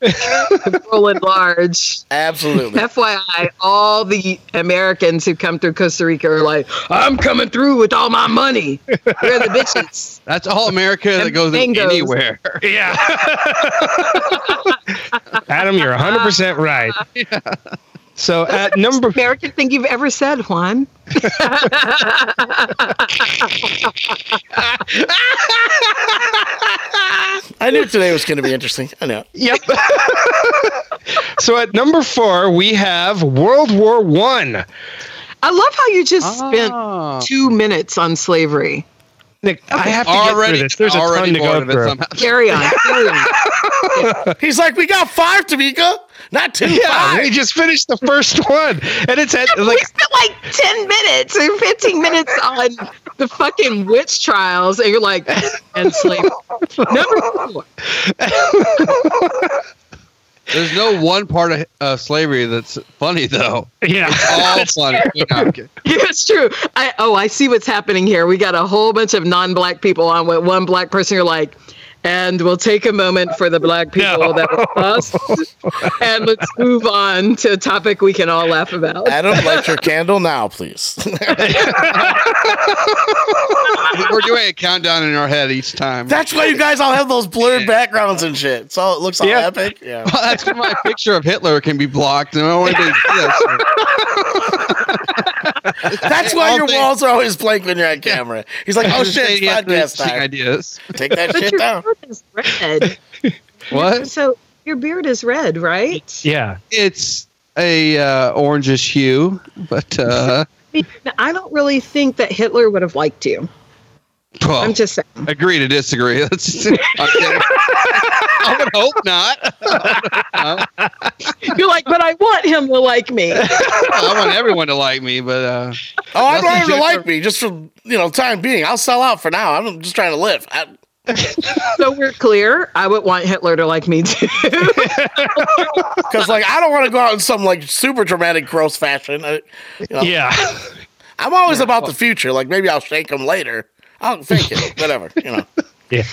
I mean? Rolling large. Absolutely. FYI, all the Americans who come through Costa Rica are like, I'm coming through with all my money. We're the bitches. That's all America that goes mangoes. anywhere. yeah. Adam, you're 100% right. So at number American thing you've ever said, Juan. I knew today was going to be interesting. I know. Yep. so at number four, we have World War One. I love how you just spent Ah. two minutes on slavery. Nick, I have to get already, through this. There's a ton to go through. Carry on. Carry on. He's like, we got five, Tamika, not two. Yeah, five. we just finished the first one, and it's at we like spent like 10 minutes or 15 minutes on the fucking witch trials, and you're like, and slavery. Number four. There's no one part of uh, slavery that's funny though. yeah. All funny. No, I'm. Yeah, it's true. I oh, I see what's happening here. We got a whole bunch of non-black people on with one black person. You're like, and we'll take a moment for the black people No. that were lost, and let's move on to a topic we can all laugh about. Adam, light your candle now, please. We're doing a countdown in our head each time. That's why you guys all have those blurred backgrounds and shit. So it looks all Yeah. epic. Yeah. Well, that's why my picture of Hitler can be blocked. And I don't That's why All your things- walls are always blank when you're on camera. He's like, oh shit, saying it's have to podcast interesting time. ideas. Take that But shit your down. beard is red. What? So your beard is red, right? Yeah. It's a uh, orangish hue, but uh, I mean, I don't really think that Hitler would have liked you. Well, I'm just saying. agree to disagree. That's, I'm kidding. I would hope not. You're like, but I want him to like me. I want everyone to like me, but uh, Oh, I Nothing want him to like me just for you know time being. I'll sell out for now. I'm just trying to live. I, So we're clear. I would want Hitler to like me too. Because like I don't want to go out in some like super dramatic gross fashion. I, you know, Yeah. I'm always about the future. Like maybe I'll shake him later. I'll fake it. Whatever. You know. Yeah.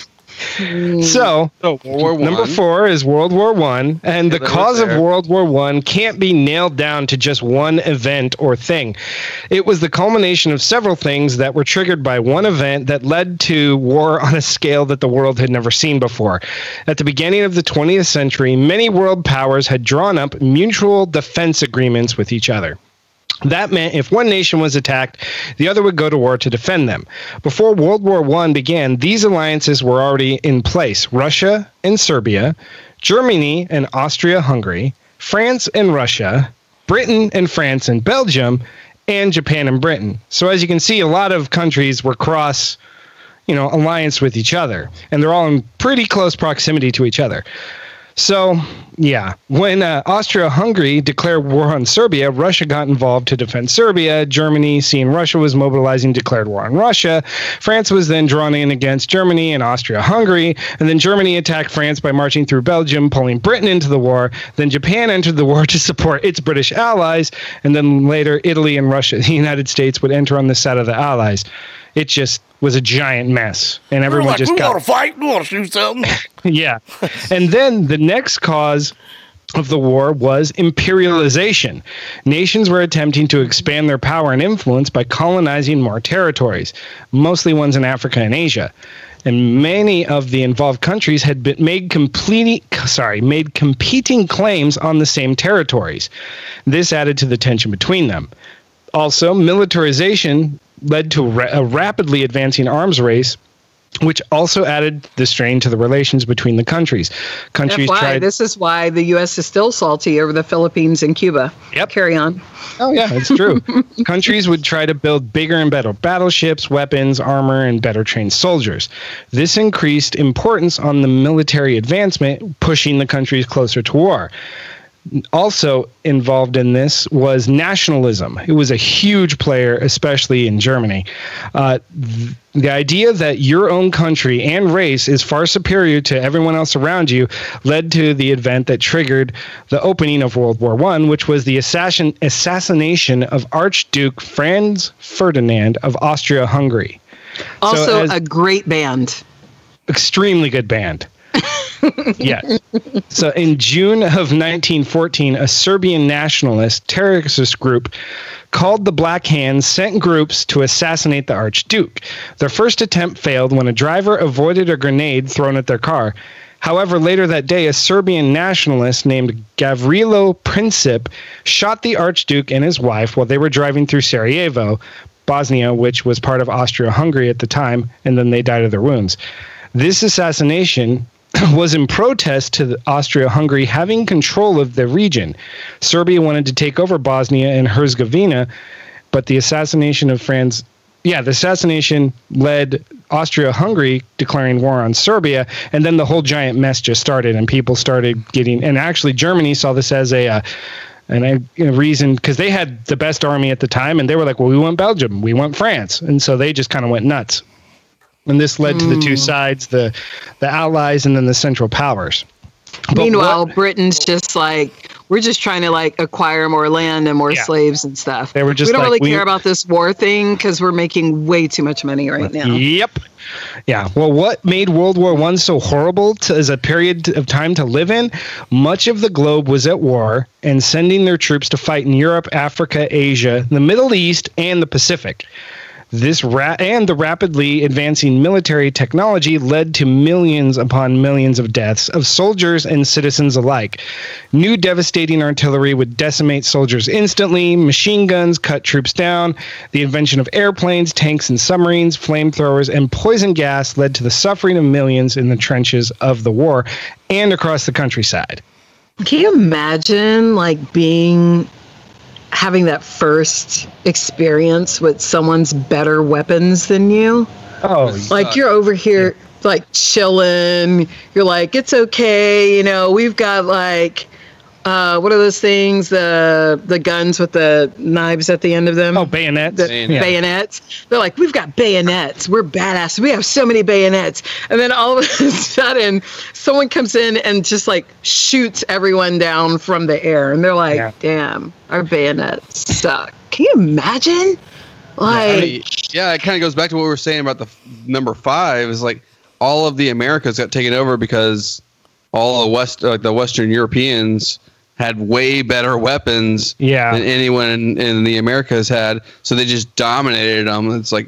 Hmm. So so World War Number four is World War One, and the cause of. World War One can't be nailed down to just one event or thing. It was the culmination of several things that were triggered by one event that led to war on a scale that the world had never seen before. At the beginning of the 20th century, many world powers had drawn up mutual defense agreements with each other. That meant if one nation was attacked, the other would go to war to defend them. Before World War I began, these alliances were already in place Russia and Serbia, Germany and Austria Hungary, France and Russia, Britain and France and Belgium, and Japan and Britain. So as you can see, a lot of countries were cross you know, alliance with each other, and they're all in pretty close proximity to each other. So, yeah, when uh, Austria Hungary declared war on Serbia, Russia got involved to defend Serbia. Germany, seeing Russia was mobilizing, declared war on Russia. France was then drawn in against Germany and Austria Hungary. And then Germany attacked France by marching through Belgium, pulling Britain into the war. Then Japan entered the war to support its British allies. And then later, Italy and Russia, the United States, would enter on the side of the allies. It just was a giant mess. And everyone like, just we got want to fight. We want to shoot something. yeah. And then the next cause of the war was imperialization. Nations were attempting to expand their power and influence by colonizing more territories, mostly ones in Africa and Asia. And many of the involved countries had been made completely sorry, made competing claims on the same territories. This added to the tension between them. Also, militarization led to ra- a rapidly advancing arms race which also added the strain to the relations between the countries. Countries FYI, tried. this is why the U.S. is still salty over the Philippines and Cuba. Yep. Carry on. oh yeah, it's true. countries would try to build bigger and better battleships, weapons, armor, and better trained soldiers. This increased importance on the military advancement, pushing the countries closer to war. Also involved in this was nationalism. It was a huge player, especially in Germany. Uh, th- the idea that your own country and race is far superior to everyone else around you led to the event that triggered the opening of World War One, which was the assassin- assassination of Archduke Franz Ferdinand of Austria-Hungary. Also, as- a great band. extremely good band. Yes. So in June of 1914, a Serbian nationalist terrorist group called the Black Hands sent groups to assassinate the Archduke. Their first attempt failed when a driver avoided a grenade thrown at their car. However, later that day, a Serbian nationalist named Gavrilo Princip shot the Archduke and his wife while they were driving through Sarajevo, Bosnia, which was part of Austria Hungary at the time, and then they died of their wounds. This assassination was in protest to Austria Hungary having control of the region. Serbia wanted to take over Bosnia and Herzegovina, but the assassination of Franz. Yeah, the assassination led Austria Hungary declaring war on Serbia, and then the whole giant mess just started, and people started getting. And actually, Germany saw this as a. Uh, and a reason because they had the best army at the time, and they were like, "Well, we want Belgium, we want France," and so they just kind of went nuts and this led to the two hmm. sides the the allies and then the central powers But Meanwhile, what- Britain's just like we're just trying to like acquire more land and more Yeah. slaves and stuff. They were just we don't like, really we- care about this war thing because we're making way too much money right now. Yep. Yeah. Well, what made World War One so horrible to, as a period of time to live in? Much of the globe was at war and sending their troops to fight in Europe, Africa, Asia, the Middle East, and the Pacific. This ra- and the rapidly advancing military technology led to millions upon millions of deaths of soldiers and citizens alike. New devastating artillery would decimate soldiers instantly, machine guns cut troops down, the invention of airplanes, tanks, and submarines, flamethrowers, and poison gas led to the suffering of millions in the trenches of the war and across the countryside. Can you imagine like being having that first experience with someone's better weapons than you? Oh, Like you're over here like chilling. You're like, it's okay, you know, we've got like uh what are those things? The the guns with the knives at the end of them. oh, bayonets. the Bayonet. bayonets. They're like, we've got bayonets. We're badass. We have so many bayonets. And then all of a sudden, someone comes in and just like shoots everyone down from the air. And they're like, Yeah. damn, our bayonets suck. Can you imagine? Like, I mean, yeah, it kind of goes back to what we were saying about the f- number five. Is like all of the Americas got taken over because all the West, like the Western Europeans, had way better weapons Yeah. than anyone in, in the Americas had. So they just dominated them. It's like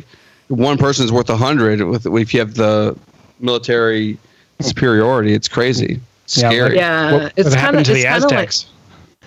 one person's worth a hundred with if you have the military superiority. It's crazy. It's Yeah, scary. yeah, what, it's what happened kind to of the it's kind of like Aztecs?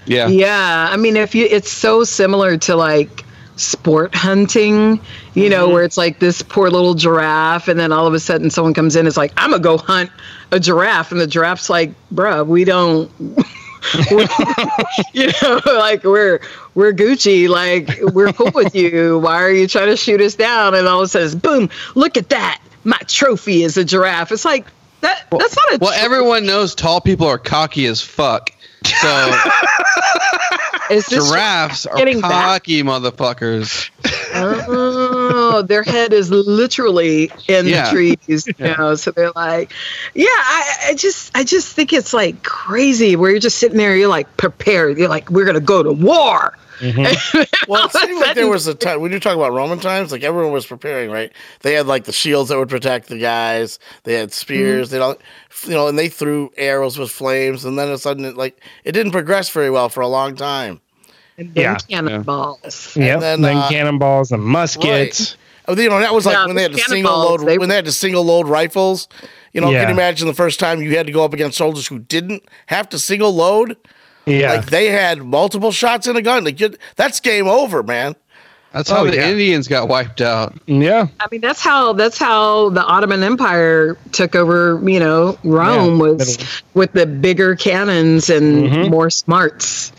yeah. Yeah, I mean, if you, it's so similar to like sport hunting, you know, where it's like this poor little giraffe, and then all of a sudden someone comes in, is like, I'm gonna go hunt a giraffe, and the giraffe's like, bruh, we don't. you know, like we're we're Gucci, like we're cool with you. Why are you trying to shoot us down? And all of a sudden, boom! Look at that! My trophy is a giraffe. It's like that that's not a Well, everyone knows tall people are cocky as fuck. So is this giraffes are getting back? cocky motherfuckers. Oh, their head is literally in Yeah. the trees, you know. So they're like, yeah, I, I just, I just think it's like crazy where you're just sitting there, you're like prepared, you're like, we're gonna go to war. Well, it seemed like there was a time when you're talking about Roman times, like everyone was preparing, right? They had like the shields that would protect the guys. They had spears. They all, you know, and they threw arrows with flames. And then all of a sudden, it, like it didn't progress very well for a long time. and then Yeah. cannonballs. Yep. then, Then, uh, cannonballs and muskets. Oh, You know, that was like Yeah, when they had the the single load they- when they had the single load rifles. You know, Yeah. can you imagine the first time you had to go up against soldiers who didn't have to single load? Yeah. Like they had multiple shots in a gun. Like that's game over, man. That's how Oh, the yeah. Indians got wiped out. yeah. I mean, that's how that's how the Ottoman Empire took over. You know, Rome Yeah, was middle- with the bigger cannons and Mhm. more smarts,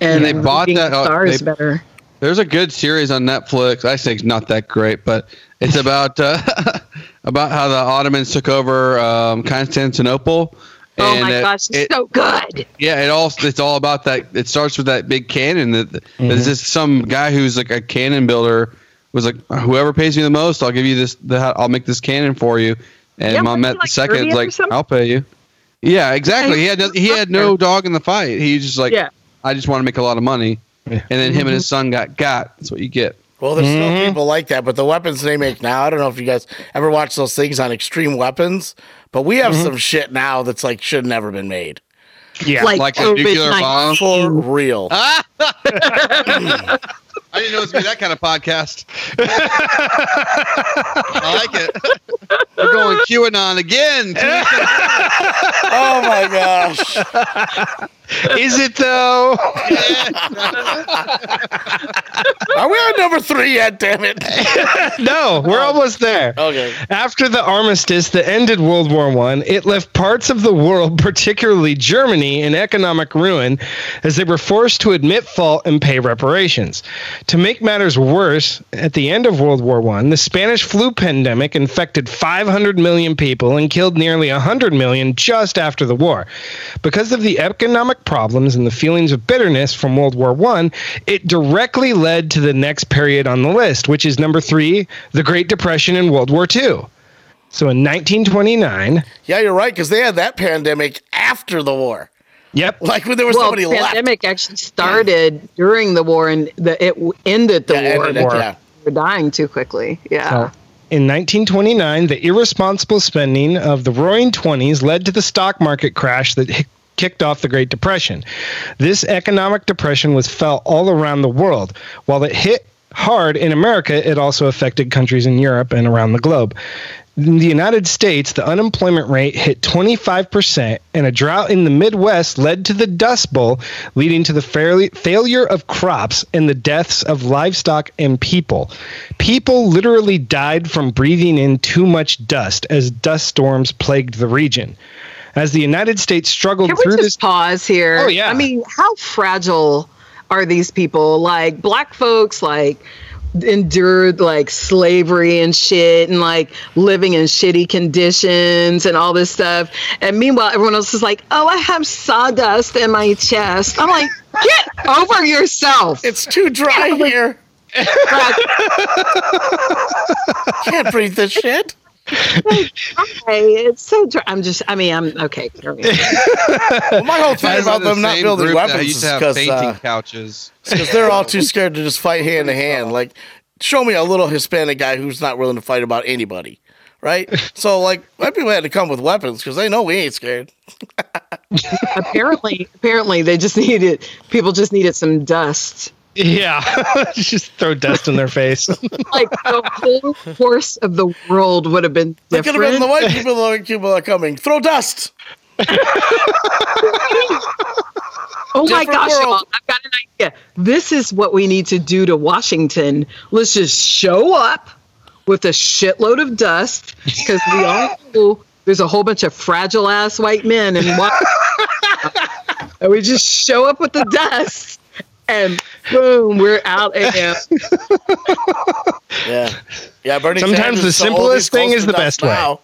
and, And they bought making that- uh, stars they- better. There's a good series on Netflix. I say it's not that great, but it's about uh, about how the Ottomans took over um, Constantinople. Oh And my it- gosh, it's it- so good. Yeah, it all it's all about that. It starts with that big cannon. That that mm-hmm. there's just some guy who's like a cannon builder was like, uh, whoever pays me the most, I'll give you this. The, I'll make this cannon for you. And Yeah, wasn't Mehmet he, the like, second like. I'll pay you. Yeah, exactly. He had no, he had no dog in the fight. He just like, Yeah. I just want to make a lot of money. Yeah. And then him and his mm-hmm. son got got. That's what you get. Well, there's Mhm. still people like that, but the weapons they make now, I don't know if you guys ever watch those things on extreme Weapons, but we have some shit now that's like should never been made. Yeah. Like, Like a nuclear bomb. For real. I didn't know it was gonna be that kind of podcast. I like it. We're going QAnon again. oh my gosh. Is it though? Are we on number three yet, damn it? no, we're almost there. Okay. After the armistice that ended World War One, it left parts of the world, particularly Germany, in economic ruin as they were forced to admit fault and pay reparations. To make matters worse, at the end of World War One, the Spanish flu pandemic infected 500 million people and killed nearly 100 million just after the war. Because of the economic problems and the feelings of bitterness from World War One, it directly led to the next period on the list, which is number three, the Great Depression in World War II. So in 1929, Yeah, you're right, because they had that pandemic after the war. yep, Like when there was well, somebody the pandemic actually started during the war, and the, it ended the Yeah, war. ended it, war. yeah. We're dying too quickly. Yeah. So, in 1929, the irresponsible spending of the Roaring Twenties led to the stock market crash that hi- kicked off the Great Depression. This economic depression was felt all around the world. While it hit hard in America, it also affected countries in Europe and around the globe. In the United States, the unemployment rate hit 25%, and a drought in the Midwest led to the Dust Bowl, leading to the fairly, failure of crops and the deaths of livestock and people. People literally died from breathing in too much dust as dust storms plagued the region. As the United States struggled Can we through just this. pause here? Oh, yeah. I mean, how fragile are these people? Like black folks, like endured like slavery and shit and like living in shitty conditions and all this stuff and meanwhile everyone else is like oh i have sawdust in my chest i'm like get over yourself It's too dry here. Can't breathe this shit. Okay it's so dry i'm just i mean i'm okay. Well, my whole thing about in the them not building weapons used is to because uh, couches. they're all too scared to just fight hand to hand. Like, show me a little Hispanic guy who's not willing to fight about anybody, right? So, like, white people had to come with weapons because they know we ain't scared. apparently apparently they just needed people just needed some dust Yeah, just throw dust in their face. like the whole course of the world would have been They could have been the white people, the white people are coming. Throw dust. oh my gosh, y'all, I've got an idea. This is what we need to do to Washington. Let's just show up with a shitload of dust because we all know there's a whole bunch of fragile ass white men and and we just show up with the dust and boom, we're out again. Yeah, yeah. Bernie Sometimes Sanders the is so old, simplest he's thing is the dust best way. now.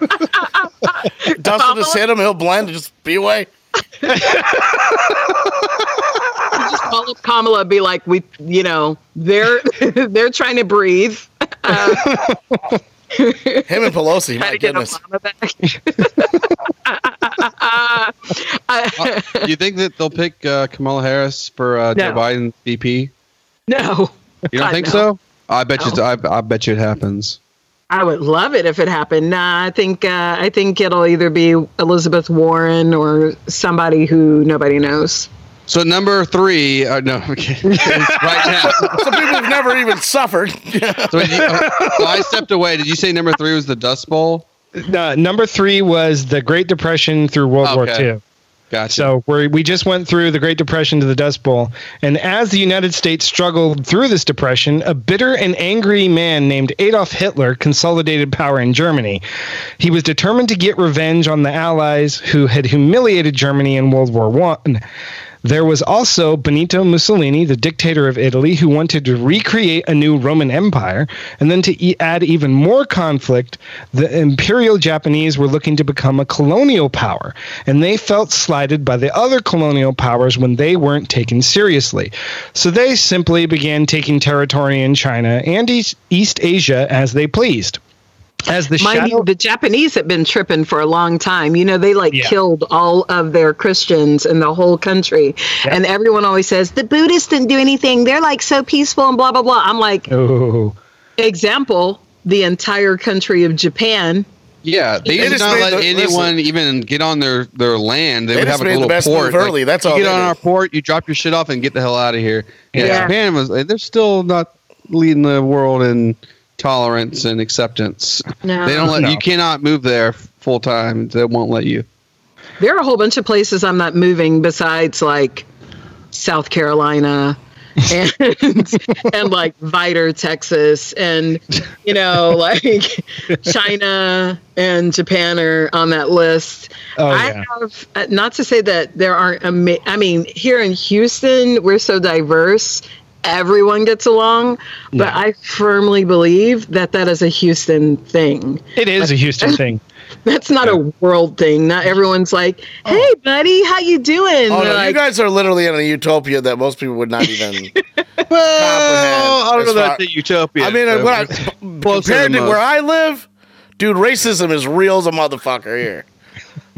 Dustin just hit him, he'll blend and just be away. just call up Kamala, be like, we, you know, they're they're trying to breathe. Uh, Him and Pelosi, my goodness. Obama. Uh, you think that they'll pick uh, Kamala Harris for uh, Joe No. Biden VP? no, You don't God, think no. so? I bet you. I, I bet you it happens. I would love it if it happened. Nah, I think uh, I think it'll either be Elizabeth Warren or somebody who nobody knows. So number three. Uh, no, okay. right now. Some people have never even suffered. So, you, so I stepped away. Did you say number three was the Dust Bowl? Uh, number three was the Great Depression through World War Okay. II. Gotcha. So we we just went through the Great Depression to the Dust Bowl, and as the United States struggled through this depression, a bitter and angry man named Adolf Hitler consolidated power in Germany. He was determined to get revenge on the Allies who had humiliated Germany in World War One. There was also Benito Mussolini, the dictator of Italy, who wanted to recreate a new Roman Empire. And then to e- add even more conflict, the Imperial Japanese were looking to become a colonial power. And they felt slighted by the other colonial powers when they weren't taken seriously. So they simply began taking territory in China and East, East Asia as they pleased. As the Mind shadow. you, the Japanese have been tripping for a long time. You know, they like Yeah. killed all of their Christians in the whole country. Yeah. And everyone always says, the Buddhists didn't do anything. They're like so peaceful and blah, blah, blah. I'm like, oh. example, the entire country of Japan. yeah, they They used to just not let the- anyone even get on their, their land. They, They would have like, made a the little best port. move early. That's you all get on did. our port, you drop your shit off, and get the hell out of here. Yeah, Yeah. Japan was. They're still not leading the world in tolerance and acceptance. No. They don't let No. you cannot move there full time. They won't let you. There are a whole bunch of places I'm not moving besides like South Carolina and and like Vidor, Texas, and you know, like China and Japan are on that list. Oh, I yeah. have uh, not to say that there aren't. Ama- I mean, here in Houston, we're so diverse. Everyone gets along, but Yeah. I firmly believe that that is a Houston thing. It is a Houston thing. That's not a world thing. Not everyone's like, oh. "Hey, buddy, how you doing?" Oh no, like, you guys are literally in a utopia that most people would not even. Well, I don't know as that's far- a utopia. I mean, so when I, compared than to where. I live, dude, racism is real as a motherfucker here.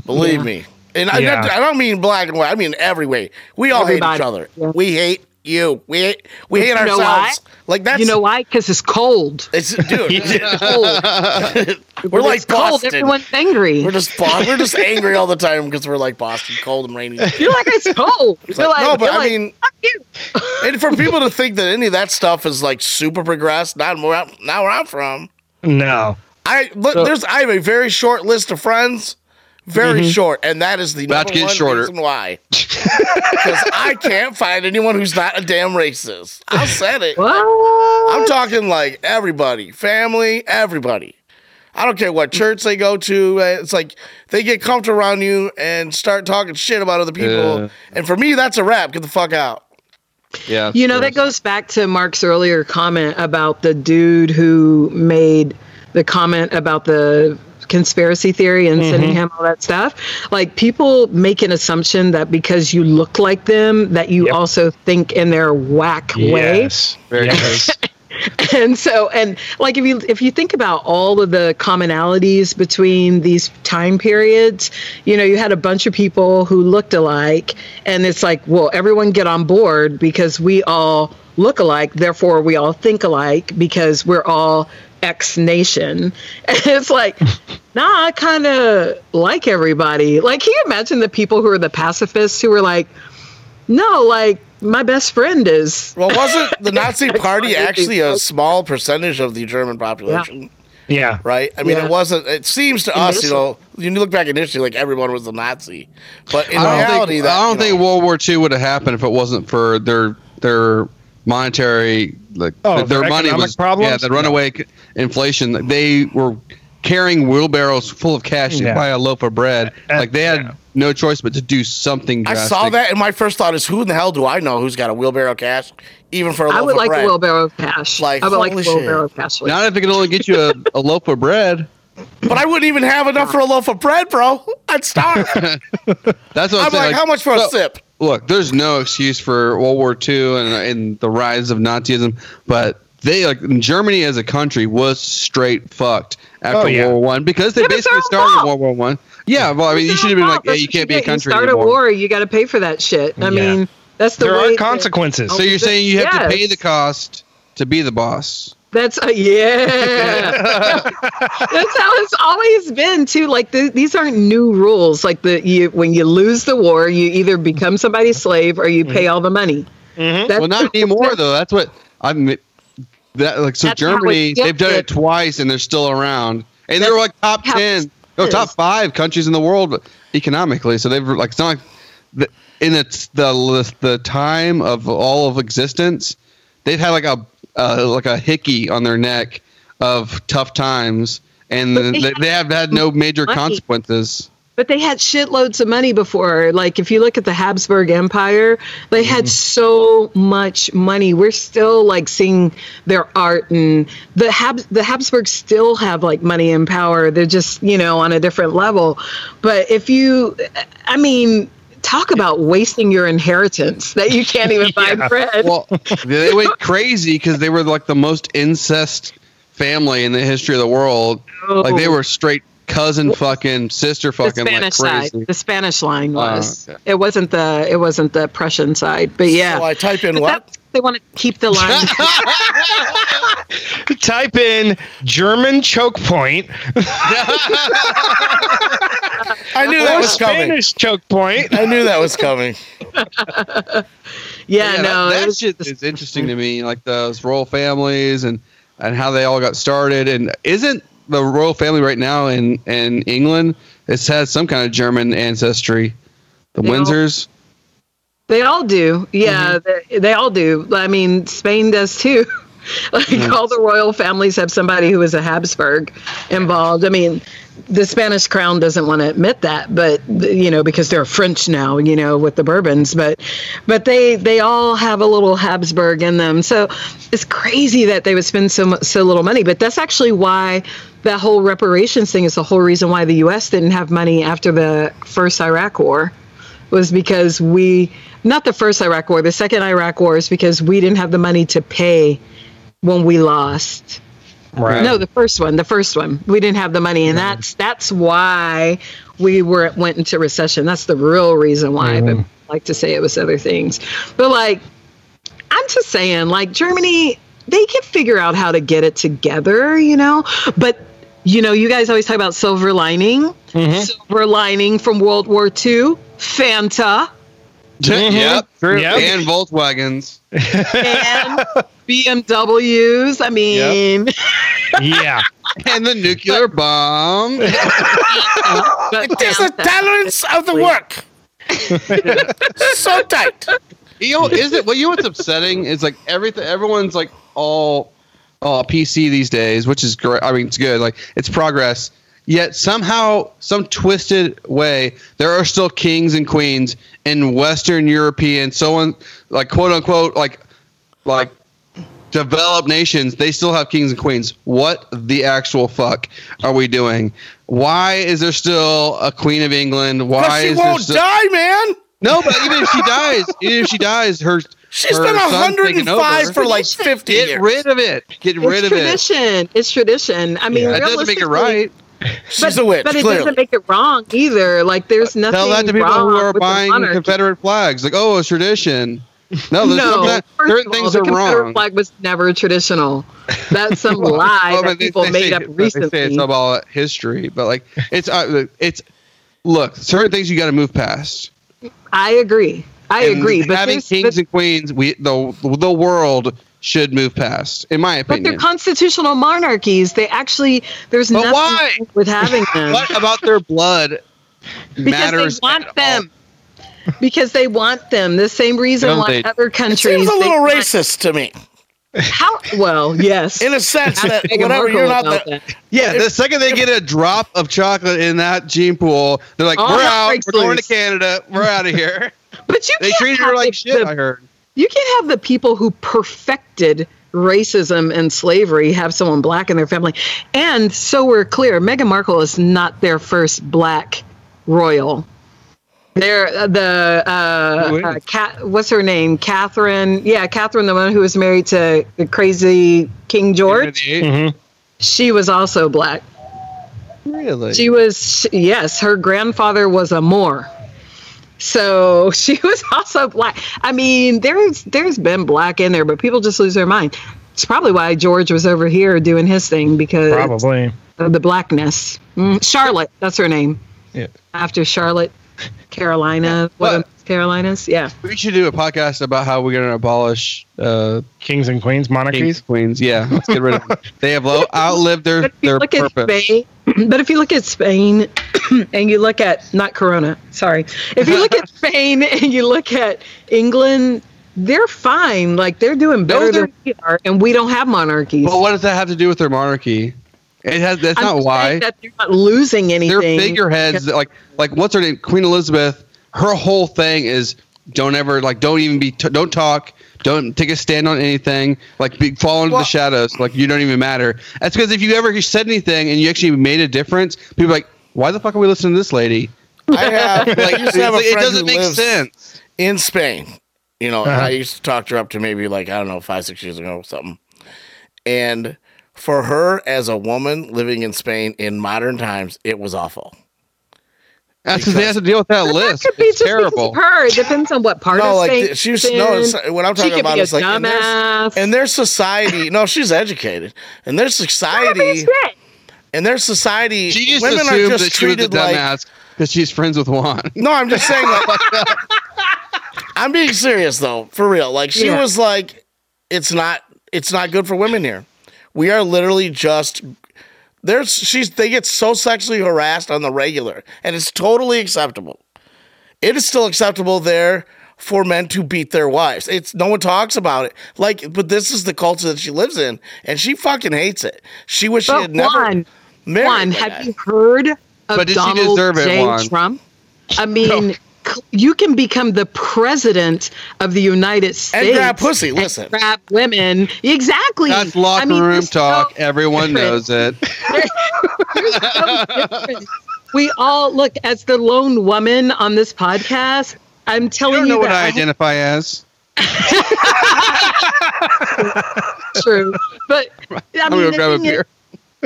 Believe Yeah. me. And I, Yeah. I don't mean black and white. I mean every way. We all hate each other. Yeah. We hate you. We hate. We hate You ourselves. Like that's. you know why? Because it's cold. It's dude. It's cold. we're When like it's cold. Boston. Everyone's angry. We're just Bo- we're just angry all the time because we're like Boston, cold and rainy. You're like it's cold. It's like- like, no, but I like, mean, "Fuck you." and for people to think that any of that stuff is like super progressed, not where I'm, not where I'm from. No. I look. So- there's I have a very short list of friends, very short, and that is the About to number get one shorter. reason why. Because I can't find anyone who's not a damn racist. I said it. What? I'm talking like everybody, family, everybody. I don't care what church they go to. uh, It's like they get comfortable around you and start talking shit about other people. Yeah. And for me, that's a wrap. Get the fuck out. yeah, You know, that goes back to Mark's earlier comment about the dude who made the comment about the conspiracy theory and sending mm-hmm. him all that stuff. Like people make an assumption that because you look like them, that you Yep. also think in their whack way. Yes. Very yes. and so and like if you if you think about all of the commonalities between these time periods you know you had a bunch of people who looked alike and it's like well everyone get on board because we all look alike therefore we all think alike because we're all X nation. And it's like, nah, I kind of like everybody. Like, can you imagine the people who are the pacifists who were like, no, like, my best friend is. Well, wasn't the Nazi Party actually a small percentage of the German population? Yeah. Right? I mean, Yeah. it wasn't. It seems to us, you know, when you look back in history, like everyone was a Nazi, but in I don't reality, think, that I don't you know, think World War II would have happened if it wasn't for their their monetary like Oh, their, their money was problems? yeah the runaway c inflation they were carrying wheelbarrows full of cash to buy a loaf of bread Uh, like they had yeah. no choice but to do something I saw that, and my first thought is, who in the hell do I know who's got a wheelbarrow of cash, even for a loaf of like bread? I would like a wheelbarrow of cash. Like, I would like a holy wheelbarrow shit. of cash. not if it can only get you a, a loaf of bread But I wouldn't even have enough for a loaf of bread, bro. I'd starve. That's what I'm, I'm saying. like, like, how much for a sip? look, there's no excuse for World War II and, and the rise of Nazism, but they like Germany as a country was straight fucked after Oh, yeah. World War One because they Yeah, basically started fault. World War One. Yeah, well, I mean, you should have been like, fault. yeah, you can't be a country You start anymore. a war, you got to pay for that shit. I Yeah. mean, that's the there way are that- consequences. So you're saying you have to pay the cost to be the boss? That's uh, yeah. That's how it's always been too. Like the, these aren't new rules. Like the you when you lose the war, you either become somebody's slave or you pay all the money. That's Well, not anymore though. That's what I'm. That like so That's Germany, they've done it twice and they're still around, and That's they're like top ten, no top five countries in the world economically. So they've like it's not like the, in its the the time of all of existence, they've had like a uh, like a hickey on their neck of tough times, and they they have had no major money. consequences. But they had shitloads of money before. Like if you look at the Habsburg Empire, they had mm-hmm. so much money. We're still like seeing their art and the Habs the Habsburgs still have like money and power. They're just, you know, on a different level. But if you I mean, talk about wasting your inheritance that you can't even buy Yeah. bread. Well, they went crazy because they were like the most incest family in the history of the world. Like they were straight cousin fucking sister the fucking like Spanish crazy. side. The Spanish line oh, was. okay. It wasn't the it wasn't the Prussian side. But yeah. So I type in But what? they want to keep the line. Type in German choke point I knew that was coming. Spanish choke point. I knew that was coming. yeah, Yeah, no, that, it that was shit is interesting to me. Like those royal families and and how they all got started. And isn't the royal family right now in in England? It has some kind of German ancestry. The They all- Windsors. They all do. Yeah, mm-hmm. they, they all do. I mean, Spain does too. like all the royal families have somebody who is a Habsburg involved. I mean, the Spanish crown doesn't want to admit that, but you know, because they're French now, you know, with the Bourbons, but but they they all have a little Habsburg in them. So it's crazy that they would spend so mu- so little money, but that's actually why that whole reparations thing is the whole reason why the US didn't have money after the first Iraq war was because we not the first Iraq war, the second Iraq war is because we didn't have the money to pay when we lost. Right. No, the first one, the first one. We didn't have the money and that's that's why we were went into recession. That's the real reason why. But mm-hmm. I like to say it was other things. But like I'm just saying, like Germany, they can figure out how to get it together, you know? But you know, you guys always talk about silver lining. Mm-hmm. Silver lining from World War II, Fanta. Mm-hmm. Yep. True. Yep. And Volkswagens. and BMWs. I mean, Yeah. And the nuclear bomb. but It is the Fanta. tolerance of the work. so tight. You know, is it? Well, you know what's upsetting is like everything. Everyone's like all, all PC these days, which is great. I mean, it's good. Like it's progress. Yet somehow, some twisted way, there are still kings and queens in Western European, so on, like quote unquote, like, like developed nations. They still have kings and queens. What the actual fuck are we doing? Why is there still a queen of England? Why Because she is won't still- die, man. no, but even if she dies, even if she dies, her She's her been son's taking 105 for like 50 Get years. rid of it. Get rid It's of it. tradition. It's tradition. I mean, That doesn't make it right. She's a witch, But it clearly. doesn't make it wrong either. Like there's nothing Tell that to people wrong who are with buying. Confederate flags. Like, oh, it's tradition. No, there's no, sometimes- first certain of all, things the are Confederate wrong. flag was never traditional. That's some lie Well, that they- people they made say- up but They say it's about history, but like it's uh, it's look certain things you got to move past. I agree. I And agree. But having there's- kings but- and queens, we the the world should move past, in my opinion. But they're constitutional monarchies. They actually there's But nothing why? with having them what about their blood matters? because they want at all? them. Because they want them. The same reason Don't why they? other countries. Seems a they little want- racist to me, How? Well, yes. in a sense that whatever you're not the, that. Yeah, the second they get a drop of chocolate in that gene pool, they're like, All "We're out. We're going loose. to Canada. We're out of here." But you they can't treated have her like the- shit. the- I heard. You can't have the people who perfected racism and slavery have someone black in their family. And so we're clear, Meghan Markle is not their first black royal. They're uh, the uh, uh, Cat, what's her name? Catherine. Yeah, Catherine, the one who was married to the crazy King George. Mhm. She was also black. Really? She was yes, her grandfather was a Moor. So she was also black. I mean, there's there's been black in there, but people just lose their mind. It's probably why George was over here doing his thing because Probably. of the blackness. Mm, Charlotte, that's her name. Yeah. After Charlotte, Carolina, one What? of the Carolinas. Yeah. we should do a podcast about how we're going to abolish uh, Kings and queens, kings monarchies. queens. Yeah, let's get rid of them. They have low, outlived their But if you their look purpose. at Spain, but if you look at Spain and you look at not Corona, sorry. If you look at Spain and you look at England, they're fine. Like they're doing better they're- than we are, and we don't have monarchies. Well, what does that have to do with their monarchy? It has. That's I'm not why. that they're not losing anything. They're figureheads. Like like what's her name? Queen Elizabeth. Her whole thing is don't ever like don't even be t- don't talk. Don't take a stand on anything. Like be, fall into Well- the shadows. Like you don't even matter. That's because if you ever said anything and you actually made a difference, people are like, why the fuck are we listening to this lady? I have. Like, I used to have a it's like, it doesn't make sense. in Spain. You know, Uh-huh. I used to talk to her up to maybe like I don't know five six years ago or something. And for her as a woman living in Spain in modern times, it was awful. That's because they have to deal with that list. That Could be It's just terrible. of her. It depends on what part No, of like Spain she was she's no. in. It's, what I'm talking about be is like in their, in their society. No, she's educated. In their society, Shit. in their society, She just women are just that she was a treated like. dumbass because she's friends with Juan. No, I'm just saying. Like, uh, I'm being serious though, for real. Like she Yeah. was like, it's not, it's not good for women here. We are literally just. There's she's they get so sexually harassed on the regular, and it's totally acceptable. It is still acceptable there for men to beat their wives. It's no one talks about it. Like, but this is the culture that she lives in, and she fucking hates it. She wish she But had never Juan, married. Juan, have you heard of But did she Donald deserve it, J. Juan? Trump? I mean, c- you can become the president of the United States and grab pussy? Listen, grab women. Exactly. That's locker I mean, room talk. so Everyone different. knows it. So. We all look as the lone woman on this podcast. I'm telling You telling don't you, know what that I I identify as. true. But I I'm mean, gonna grab a thing is, beer.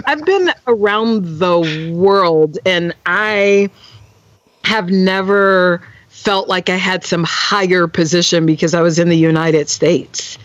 I've been around the world and I have never felt like I had some higher position because I was in the United States.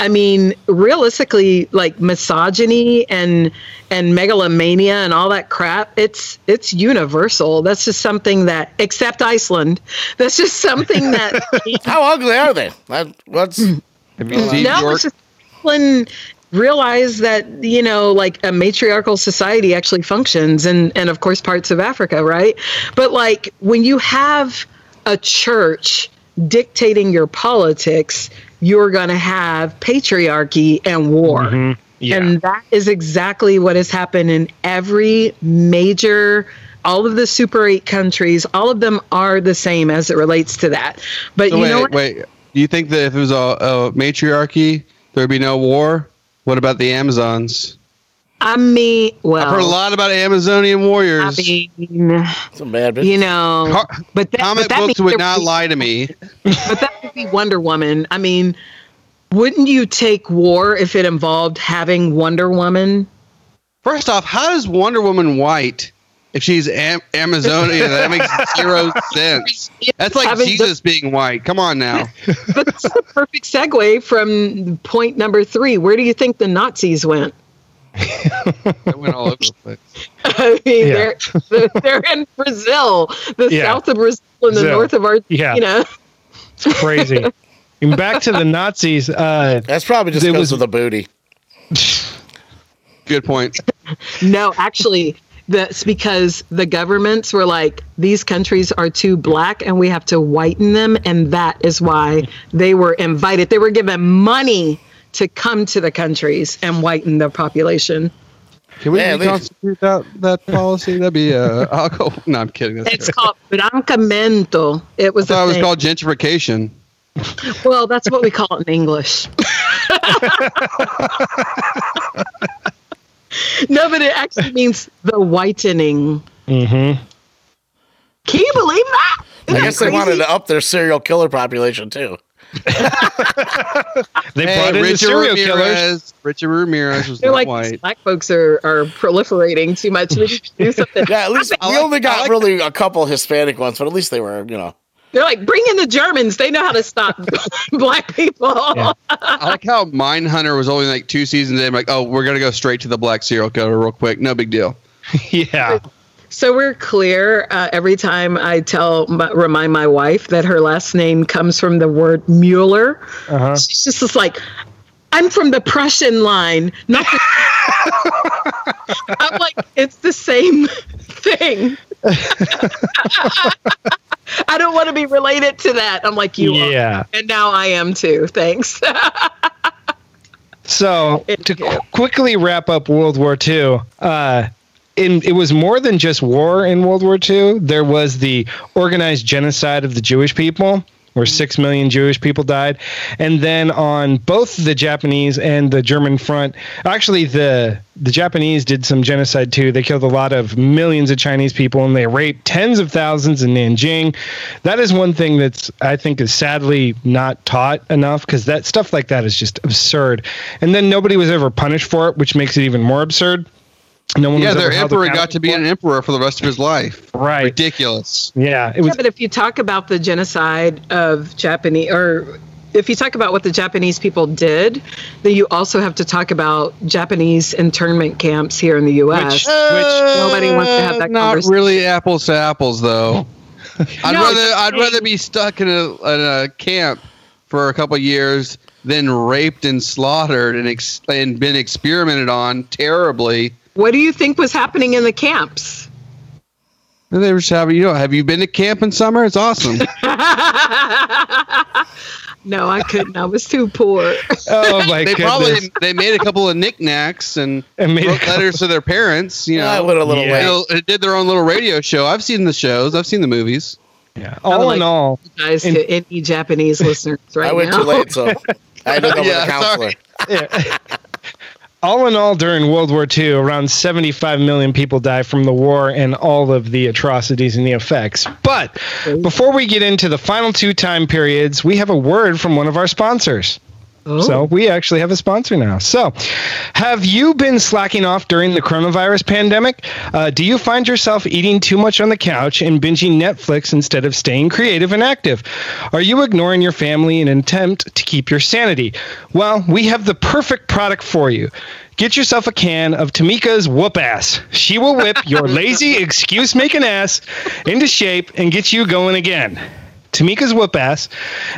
I mean, realistically, like misogyny and and megalomania and all that crap, it's it's universal. That's just something that except Iceland. That's just something that how ugly are they? That, what's Have you seen no, York? it's just Iceland realize that you know like a matriarchal society actually functions and and of course parts of africa right but like when you have a church dictating your politics you're going to have patriarchy and war Mhm. Yeah. and that is exactly what has happened in every major all of the super 8 countries all of them are the same as it relates to that but So you wait, know what wait. Do you think that if it was a, a matriarchy, there would be no war? What about the Amazons? i mean well I've heard a lot about Amazonian warriors. I mean, some bad bitch? you know, Car- but that, Comic but that books would not be- lie to me. But that would be Wonder Woman. I mean, wouldn't you take war if it involved having Wonder Woman? First off, how is Wonder Woman white if she's Am- Amazonian? that makes zero sense. That's like Having the- Jesus being white. Come on now. But that's the perfect segue from point number three. Where do you think the Nazis went? That went all over the place. I mean, Yeah. they're, they're in Brazil, the Yeah. south of Brazil and the Brazil. north of Yeah. Argentina. It's crazy. And back to the Nazis. Uh, That's probably just It because was- of the booty. Good point. No, actually, that's because the governments were like, these countries are too black and we have to whiten them. And that is why they were invited. They were given money to come to the countries and whiten their population. Can we Yeah, reconstitute that that policy? That'd be. Uh, I'll go. No, I'm kidding. That's It's terrible. called branqueamento. It I was, thought it was called gentrification. well, that's what we call it in English. no, but it actually means the whitening. Mm-hmm. Can you believe that? Isn't I that guess they wanted to up their serial killer population too. They Hey, brought in the Richard serial killers. Richard Ramirez was They're not like white. black folks are, are proliferating too much. We need do something. Yeah, at least I we like- only got like- really a couple Hispanic ones, but at least they were, you know. They're like, bring in the Germans. They know how to stop black people. Yeah. I like how Mine Hunter was only like two seasons in. Like, oh, we're gonna go straight to the black serial killer real quick. No big deal. yeah. So we're clear. Uh, every time I tell, my, remind my wife that her last name comes from the word Mueller, Uh-huh. she's just, just like, I'm from the Prussian line, not the. I'm like, it's the same thing. I don't want to be related to that. I'm like, you are. Yeah. And now I am too. Thanks. So It- to qu- quickly wrap up World War II, uh, in, it was more than just war in World War II. There was the organized genocide of the Jewish people, where mm-hmm. six million Jewish people died, and then on both the Japanese and the German front, actually the the Japanese did some genocide too. They killed a lot of millions of Chinese people, and they raped tens of thousands in Nanjing. That is one thing that's I think is sadly not taught enough because that stuff like that is just absurd. And then nobody was ever punished for it, which makes it even more absurd. No one Yeah, their ever held emperor got to be an emperor for the rest of his life. right. Ridiculous. Yeah, it Yeah, was. but if you talk about the genocide of Japanese, or if you talk about what the Japanese people did, then you also have to talk about Japanese internment camps here in the U.S. Which- Nobody wants to have that Uh, Not conversation. really apples to apples, though. I'd No, rather I'm I'd rather be stuck in a, in a camp for a couple of years than raped and slaughtered and ex- and been experimented on terribly. What do you think was happening in the camps? They were just having, you know, have you been to camp in summer? It's awesome. No, I couldn't. I was too poor. oh my they goodness! probably they made a couple of knickknacks and And made wrote letters to their parents. You I know, went a little Yeah. late. You know, did their own little radio show. I've seen the shows. I've seen the movies. yeah. All like- in all, Guys, And- to any Japanese listeners right I went now. too late, so I had to go Yeah, with a counselor. sorry. all in all, during World War II, around 75 million people died from the war and all of the atrocities and the effects. But before we get into the final two time periods, we have a word from one of our sponsors. Oh. So we actually have a sponsor now. So, have you been slacking off during the coronavirus pandemic? Uh, do you find yourself eating too much on the couch and binging Netflix instead of staying creative and active? Are you ignoring your family in an attempt to keep your sanity? Well, we have the perfect product for you. Get yourself a can of Tamika's Whoop Ass. She will whip your lazy excuse making ass into shape and get you going again. Tamika's Whoop Ass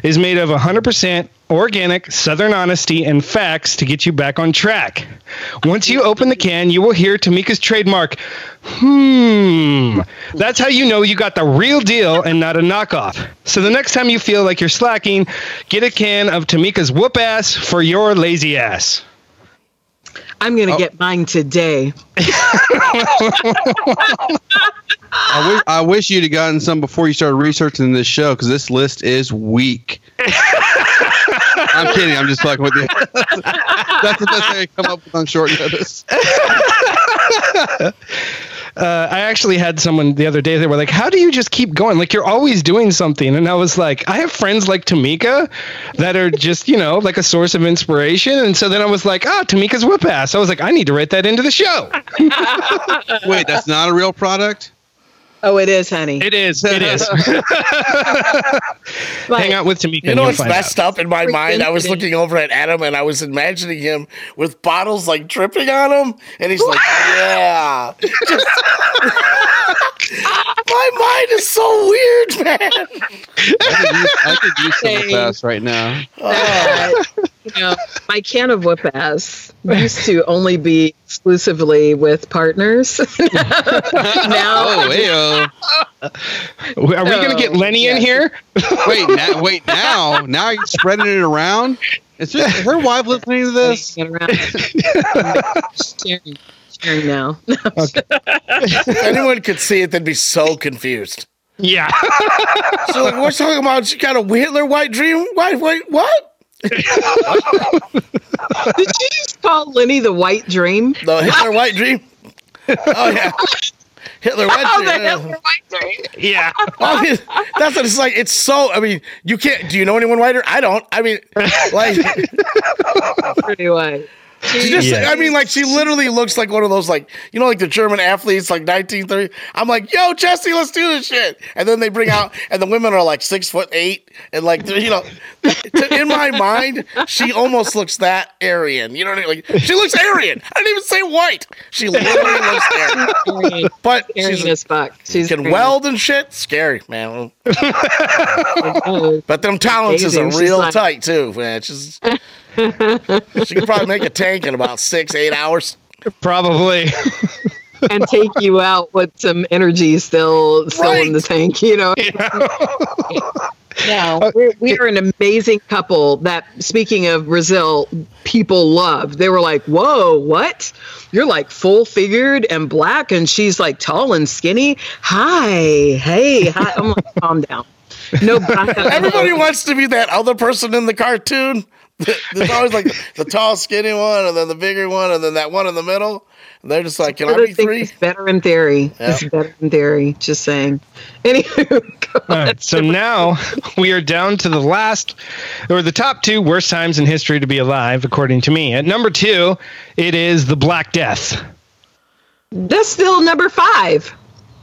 is made of 100% organic Southern honesty and facts to get you back on track. Once you open the can, you will hear Tamika's trademark, hmm. That's how you know you got the real deal and not a knockoff. So the next time you feel like you're slacking, get a can of Tamika's Whoop Ass for your lazy ass. I'm going to oh. get mine today. I wish I wish you'd have gotten some before you started researching this show because this list is weak. I'm kidding. I'm just fucking with you. That's the best thing I come up with on short notice. Uh, I actually had someone the other day. They were like, "How do you just keep going? Like you're always doing something." And I was like, "I have friends like Tamika that are just you know like a source of inspiration." And so then I was like, "Ah, Tamika's whip ass." I was like, "I need to write that into the show." Wait, that's not a real product. Oh, it is, honey. It is. It is. But Hang out with Tamika. You know you'll what's messed out. up in my mind? I was looking over at Adam and I was imagining him with bottles like dripping on him, and he's like, "Yeah." Just- my mind is so weird, man. I could use, I could use some Same. fast right now. that, you know, my can of whoop ass used to only be exclusively with partners. now, Oh, hey, Are we going to get Oh, Lenny in here? wait, now, wait, now, now you're spreading it around. Is, there, is her wife listening to this? Get around. sharing, sharing now. If anyone could see it, they'd be so confused. Yeah. So like, we're talking about she got a Hitler white dream. White, wait, what? Did you just call Lenny the White Dream? The Hitler White Dream. Oh yeah, Hitler White Oh, Dream. the yeah. Hitler White Dream. Yeah. I mean, that's what it's like. It's so. I mean, you can't. Do you know anyone whiter? I don't. I mean, like, Pretty white. She just. Yeah. I mean, like, she literally looks like one of those, like, you know, like the German athletes, like 1930. I'm like, yo, Jesse, let's do this shit. And then they bring out, and the women are like six foot eight, and like, you know, in my mind, she almost looks that Aryan. You know what I mean? Like, she looks Aryan. I didn't even say white. She literally looks Aryan. But Scary she's as fuck. She's can scary. weld and shit. Scary, man. But them talences is Amazing. She's real like- tight too, man. She's, she could probably make a tank in about six, eight hours. Probably. and take you out with some energy still still in the tank, you know. No, uh, we're, we are an amazing couple that, speaking of Brazil, people love. They were like, whoa, what? You're like full figured and black, and she's like tall and skinny. Hi, hey, hi. I'm like, calm down. No, black. Everybody wants to be that other person in the cartoon. There's always like the tall, skinny one, and then the bigger one, and then that one in the middle. And they're just like, "Can I other be thing three? is better in theory. It's better in theory. Just saying. Anywho, go All on. right, so now we are down to the last, or the top two worst times in history to be alive, according to me. At number two, it is the Black Death. that's still number five.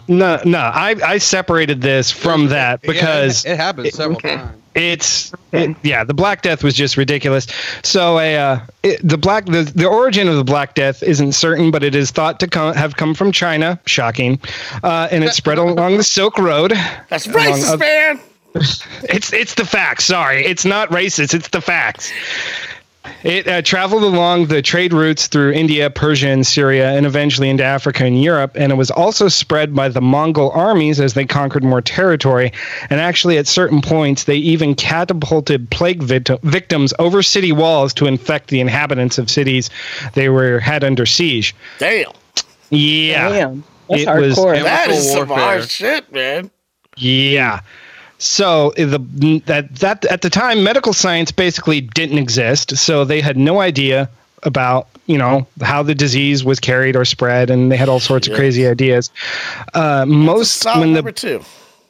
No, no, I, I separated this from that Yeah, it- because it, happened several Okay. times. It's it, yeah the black death was just ridiculous. So a uh, it, the black the, the origin of the black death isn't certain but it is thought to come, have come from china. Shocking. Uh, and it spread along the silk road. That's racist, oth- man." it's it's the facts. Sorry. It's not racist. It's the facts it uh, traveled along the trade routes through India, Persia, and Syria, and eventually into Africa and Europe. And it was also spread by the Mongol armies as they conquered more territory. And actually, at certain points, they even catapulted plague vit- victims over city walls to infect the inhabitants of cities they were had under siege. Damn, Yeah, Damn, that's It was- that is some hard shit, man. Yeah. So the that that at the time medical science basically didn't exist, so they had no idea about you know how the disease was carried or spread, and they had all sorts of crazy ideas. Uh, most when number the two.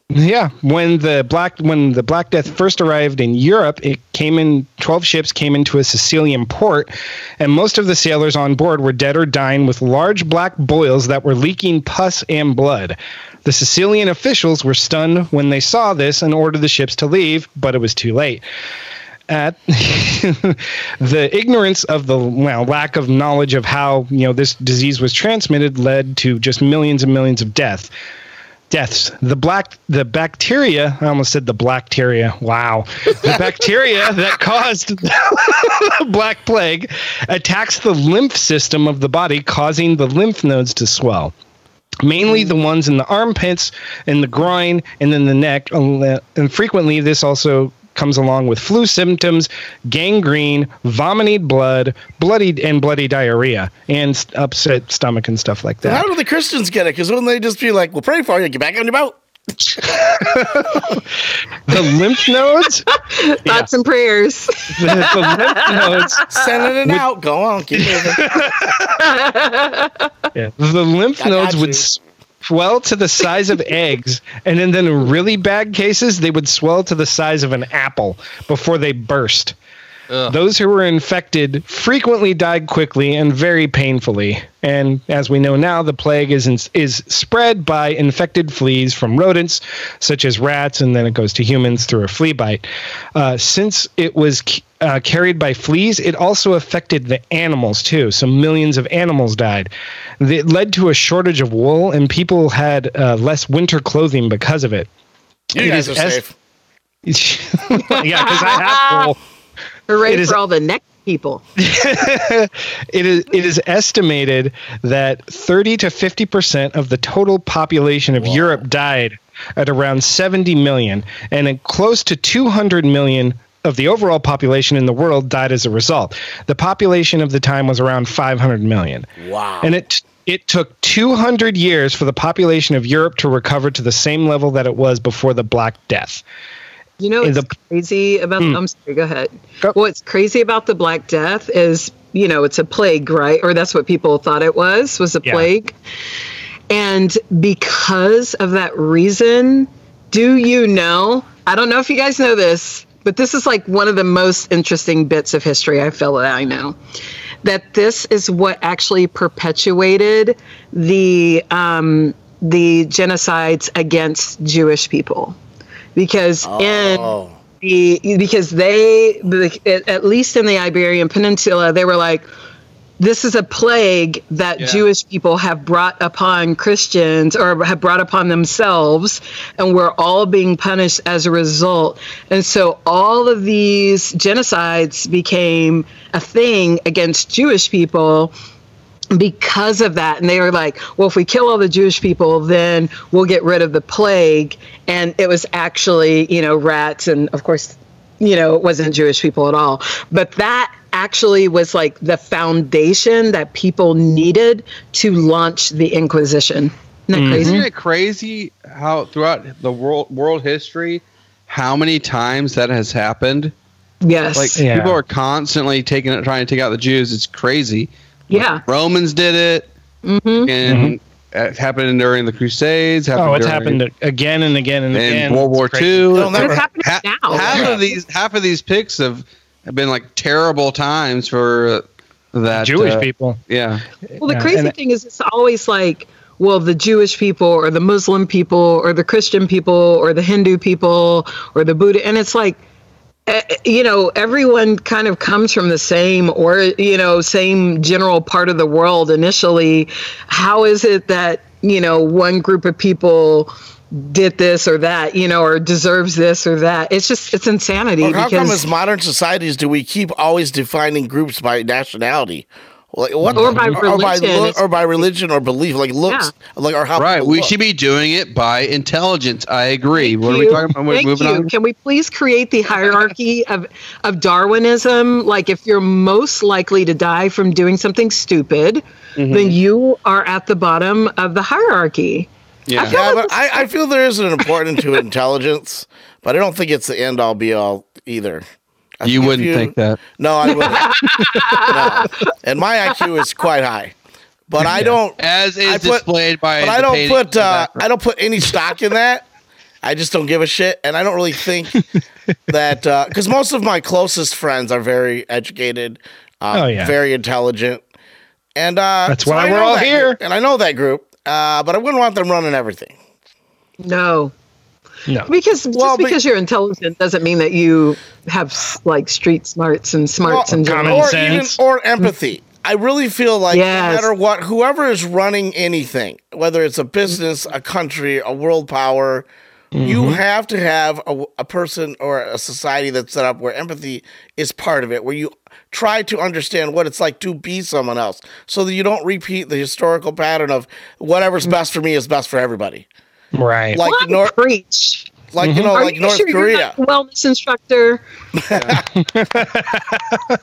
yeah when the black when the Black Death first arrived in Europe, it came in twelve ships came into a Sicilian port, and most of the sailors on board were dead or dying with large black boils that were leaking pus and blood. The Sicilian officials were stunned when they saw this and ordered the ships to leave, but it was too late. At the ignorance of the well, lack of knowledge of how you know this disease was transmitted led to just millions and millions of death deaths. The black the bacteria, I almost said the bacteria. Wow. The bacteria that caused the black plague attacks the lymph system of the body causing the lymph nodes to swell. Mainly the ones in the armpits, and the groin, and then the neck. And frequently, this also comes along with flu symptoms, gangrene, vomited blood, bloody and bloody diarrhea, and upset stomach and stuff like that. How do the Christians get it? Because wouldn't they just be like, "We'll pray for you, get back on your boat"? the lymph nodes? Thoughts and prayers. the, the lymph nodes. Sending it out. Go on, keep moving. yeah, the lymph I nodes would swell to the size of eggs and then, then in really bad cases they would swell to the size of an apple before they burst Ugh. those who were infected frequently died quickly and very painfully. And as we know now the plague is in, is spread by infected fleas from rodents such as rats and then it goes to humans through a flea bite. Uh, since it was uh, carried by fleas it also affected the animals too. So millions of animals died. It led to a shortage of wool and people had uh, less winter clothing because of it. You It guys is are es- safe. yeah because i have wool Hooray It is- for all the neck people. it is it is estimated that 30 to 50 percent of the total population of Europe died at around 70 million, and close to 200 million of the overall population in the world died as a result. The population of the time was around 500 million, Wow. and it it took 200 years for the population of Europe to recover to the same level that it was before the Black Death. You know what's the- crazy about Hmm. I'm sorry, go ahead. Go. What's crazy about the Black Death is, you know, it's a plague, right? Or that's what people thought it was, was a Yeah. plague. And because of that reason, do you know? I don't know if you guys know this, but this is like one of the most interesting bits of history I feel that I know. That this is what actually perpetuated the um, the genocides against Jewish people, because oh. in Oh. the because they the, at- at least in the Iberian Peninsula they were like this is a plague that Yeah. Jewish people have brought upon Christians or have brought upon themselves, and we're all being punished as a result. And so all of these genocides became a thing against Jewish people because of that. And they were like, well, if we kill all the Jewish people, then we'll get rid of the plague. And it was actually, you know, rats. And of course, you know, it wasn't Jewish people at all. But that actually was like the foundation that people needed to launch the Inquisition. Isn't that mm-hmm. crazy? Isn't it crazy how throughout the world world history, how many times that has happened? Yes. Like Yeah. people are constantly taking it, trying to take out the Jews. It's crazy. Yeah. Romans did it, hmm and it happened during the Crusades. Happened Oh, it's during- happened again and again and in again. World War It's crazy. II. It'll never- it's happening Ha- now. half Yeah. of these half of these picks have, have been like terrible times for uh, that Jewish uh, people. Yeah, Well, the Yeah, crazy and- thing is, it's always like, well, the Jewish people or the Muslim people or the Christian people or the Hindu people or the Buddha. And it's like, Eh, eh, you know, everyone kind of comes from the same or, you know, same general part of the world initially. How is it that, you know, one group of people did this or that, you know, or deserves this or that? It's just, it's insanity. Or how come because- as modern societies do we keep always defining groups by nationality? Like what Or by or, by religion. look, or by religion or belief, like looks, like our how right. We look. should be doing it by intelligence. I agree. Thank what are we talking about? We're Thank moving you. on. Can we please create the hierarchy of of Darwinism? Like, if you're most likely to die from doing something stupid, Mm-hmm. then you are at the bottom of the hierarchy. Yeah. feel Yeah, like but I, I feel there is an important to intelligence, but I don't think it's the end all be all either. I You wouldn't think that. No, I wouldn't. no. And my IQ is quite high, but I don't. As is I put- displayed by. But I don't put uh. I don't put any stock in that. I just don't give a shit, and I don't really think that because most of my closest friends are very educated, uh, Oh, yeah. very intelligent, and uh, That's so why I we're all here. group, and I know that group, uh, but I wouldn't want them running everything. No, No. because just Well, but- because you're intelligent doesn't mean that you have like street smarts and smarts Well, in common or sense. even or empathy. I really feel like Yes. no matter what, whoever is running anything, whether it's a business, a country, a world power, you mm-hmm. have to have a, a person or a society that's set up where empathy is part of it, where you try to understand what it's like to be someone else, so that you don't repeat the historical pattern of whatever's mm. best for me is best for everybody. Right. Like What? North, Preach. like you know, Are like you North sure you're Korea. not a wellness instructor?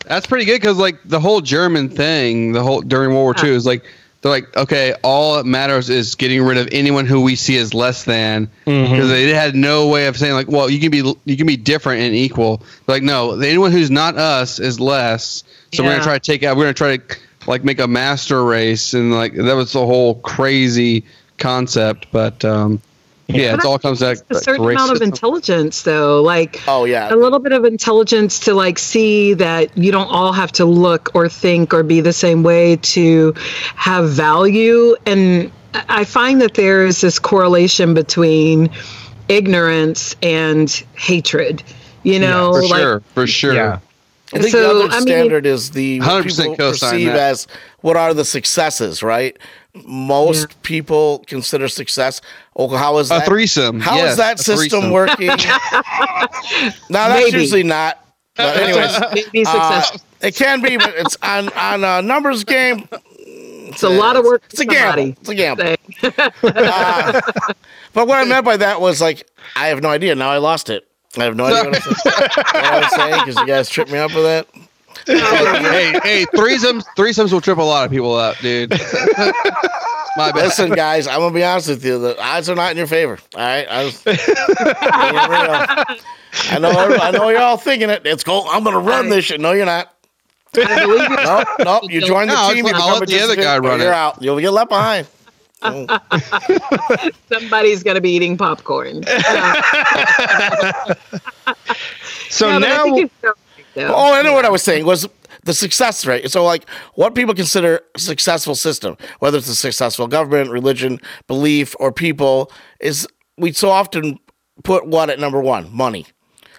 That's pretty good because like the whole German thing, the whole during World War II is like they're like, okay, all that matters is getting rid of anyone who we see as less than because Mhm. they had no way of saying like, well, you can be you can be different and equal. Like, no, anyone who's not us is less. So we're gonna try to take out. We're gonna try to like make a master race and like that was the whole crazy concept. But um, yeah, But it all comes back. a to certain amount of intelligence though like Oh yeah, a little bit of intelligence to like see that you don't all have to look or think or be the same way to have value and I- i find that there is this correlation between ignorance and hatred you know for like sure, for sure. Yeah. I think So, the other I mean- standard is the what 100% people perceive that. as what are the successes, right? Most Yeah. people consider success. Oh, how is that? A that? threesome. How is yes, that system threesome. working? no, that's Maybe. usually not. But anyways, maybe uh, success it can be, but it's on on a numbers game. it's a lot of work It's a gamble. It's a gamble. Uh, but what I meant by that was like I have no idea. Now I lost it. I have no idea what, I was- what I was saying because you guys tripped me up with that. Hey, hey, threesomes, threesomes will trip a lot of people up, dude. My bad. Listen, guys, I'm gonna be honest with you. The odds are not in your favor. All right, I, was, I know. I know you're all thinking it. It's cool. I'm gonna run this shit. No, you're not. I you. No, no. You join the No, team. I'll You let become a the other guy participant, run You're it. out. You'll get left behind. Somebody's going to be eating popcorn. So No, now, it's so. Oh, I know what I was saying was the success rate. So, like, what people consider a successful system, whether it's a successful government, religion, belief, or people, is we so often put what at number one? Money.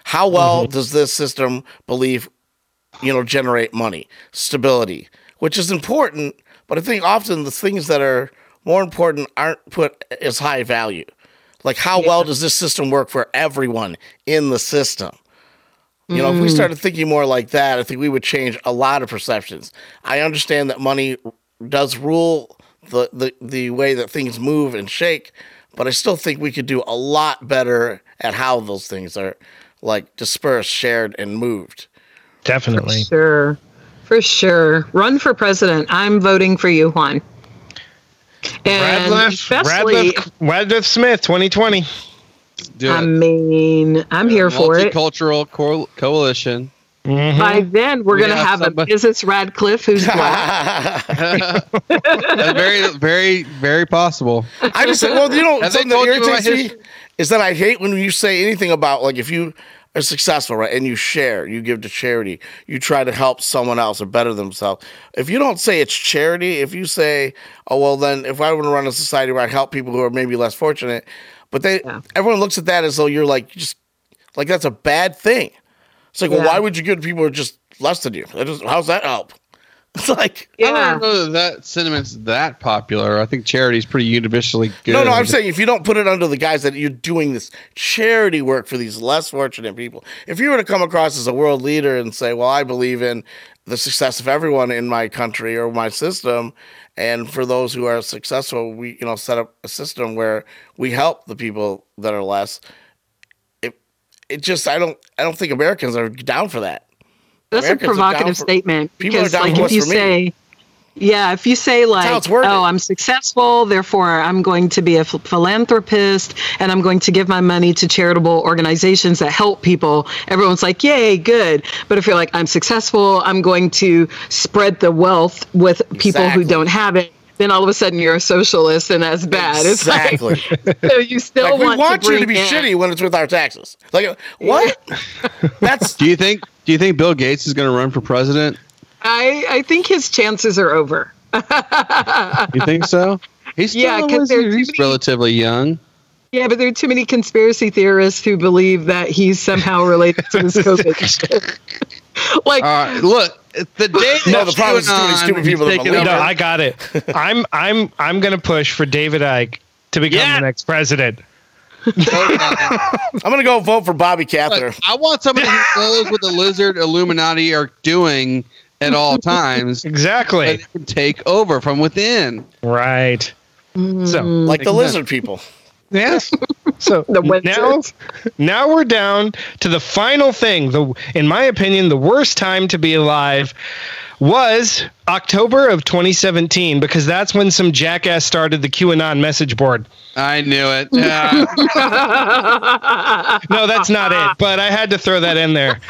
How well mm-hmm. does this system, belief, you know, generate money, stability, which is important. But I think often the things that are more important aren't put as high value. Like, how well does this system work for everyone in the system? You know, if we mm. started thinking more like that, I think we would change a lot of perceptions. I understand that money does rule the, the, the way that things move and shake, but I still think we could do a lot better at how those things are like dispersed, shared, and moved. definitely. Sure. For sure. Run for president. I'm voting for you, Juan. And Radcliffe, especially, Radcliffe, Radcliffe Smith, 2020. Do I it. mean, I'm here for it. Multicultural co- coalition. Mhm. By then, we're We going to have have a somebody- Mrs. Radcliffe who's black. That's very, very, very possible. I just said, well, you know, something that told you about irritates me is that I hate when you say anything about like if you are successful, right, and you share, you give to charity, you try to help someone else or better themselves. If you don't say it's charity, if you say, oh well, then if I want to run a society where I help people who are maybe less fortunate, but they Yeah. everyone looks at that as though you're like just like that's a bad thing. It's like, well, why would you give people who are just less than you? That just, how's that help? It's like I Yeah. don't know that that sentiment's that popular. I think charity's pretty universally good. No, no, I'm saying if you don't put it under the guise that you're doing this charity work for these less fortunate people, if you were to come across as a world leader and say, "Well, I believe in the success of everyone in my country or my system," and for those who are successful, we you know set up a system where we help the people that are less. It it just I don't I don't think Americans are down for that. That's a Americans down provocative for- statement people are because, down like, if you for me. Say, yeah, if you say like, how it's worded. "Oh, I'm successful, therefore I'm going to be a philanthropist and I'm going to give my money to charitable organizations that help people," everyone's like, "Yay, good!" But if you're like, "I'm successful, I'm going to spread the wealth with people Exactly. who don't have it," then all of a sudden you're a socialist and that's bad. Exactly. It's like so you still Like, we want, want to you to be in- shitty when it's with our taxes. Like what? That's Do you think? Do you think Bill Gates is going to run for president? I I think his chances are over. You think so? He's still, Yeah, 'cause there's too he's many- relatively young. Yeah, but there are too many conspiracy theorists who believe that he's somehow related to this COVID shit. like, All right, look, the day that No, the problem is too many stupid people that taking believe No, I got it. I'm I'm I'm gonna push for David Icke to become Yeah. the next president. I'm gonna go vote for Bobby Cather. Look, I want somebody who knows what the lizard Illuminati are doing at all times. Exactly. and can take over from within. Right. So mm. like the Makes lizard people. yes. So The now now we're down to the final thing. The in my opinion, the worst time to be alive was October of 2017 because that's when some jackass started the QAnon message board. I knew it. Yeah. No, that's not it. But I had to throw that in there.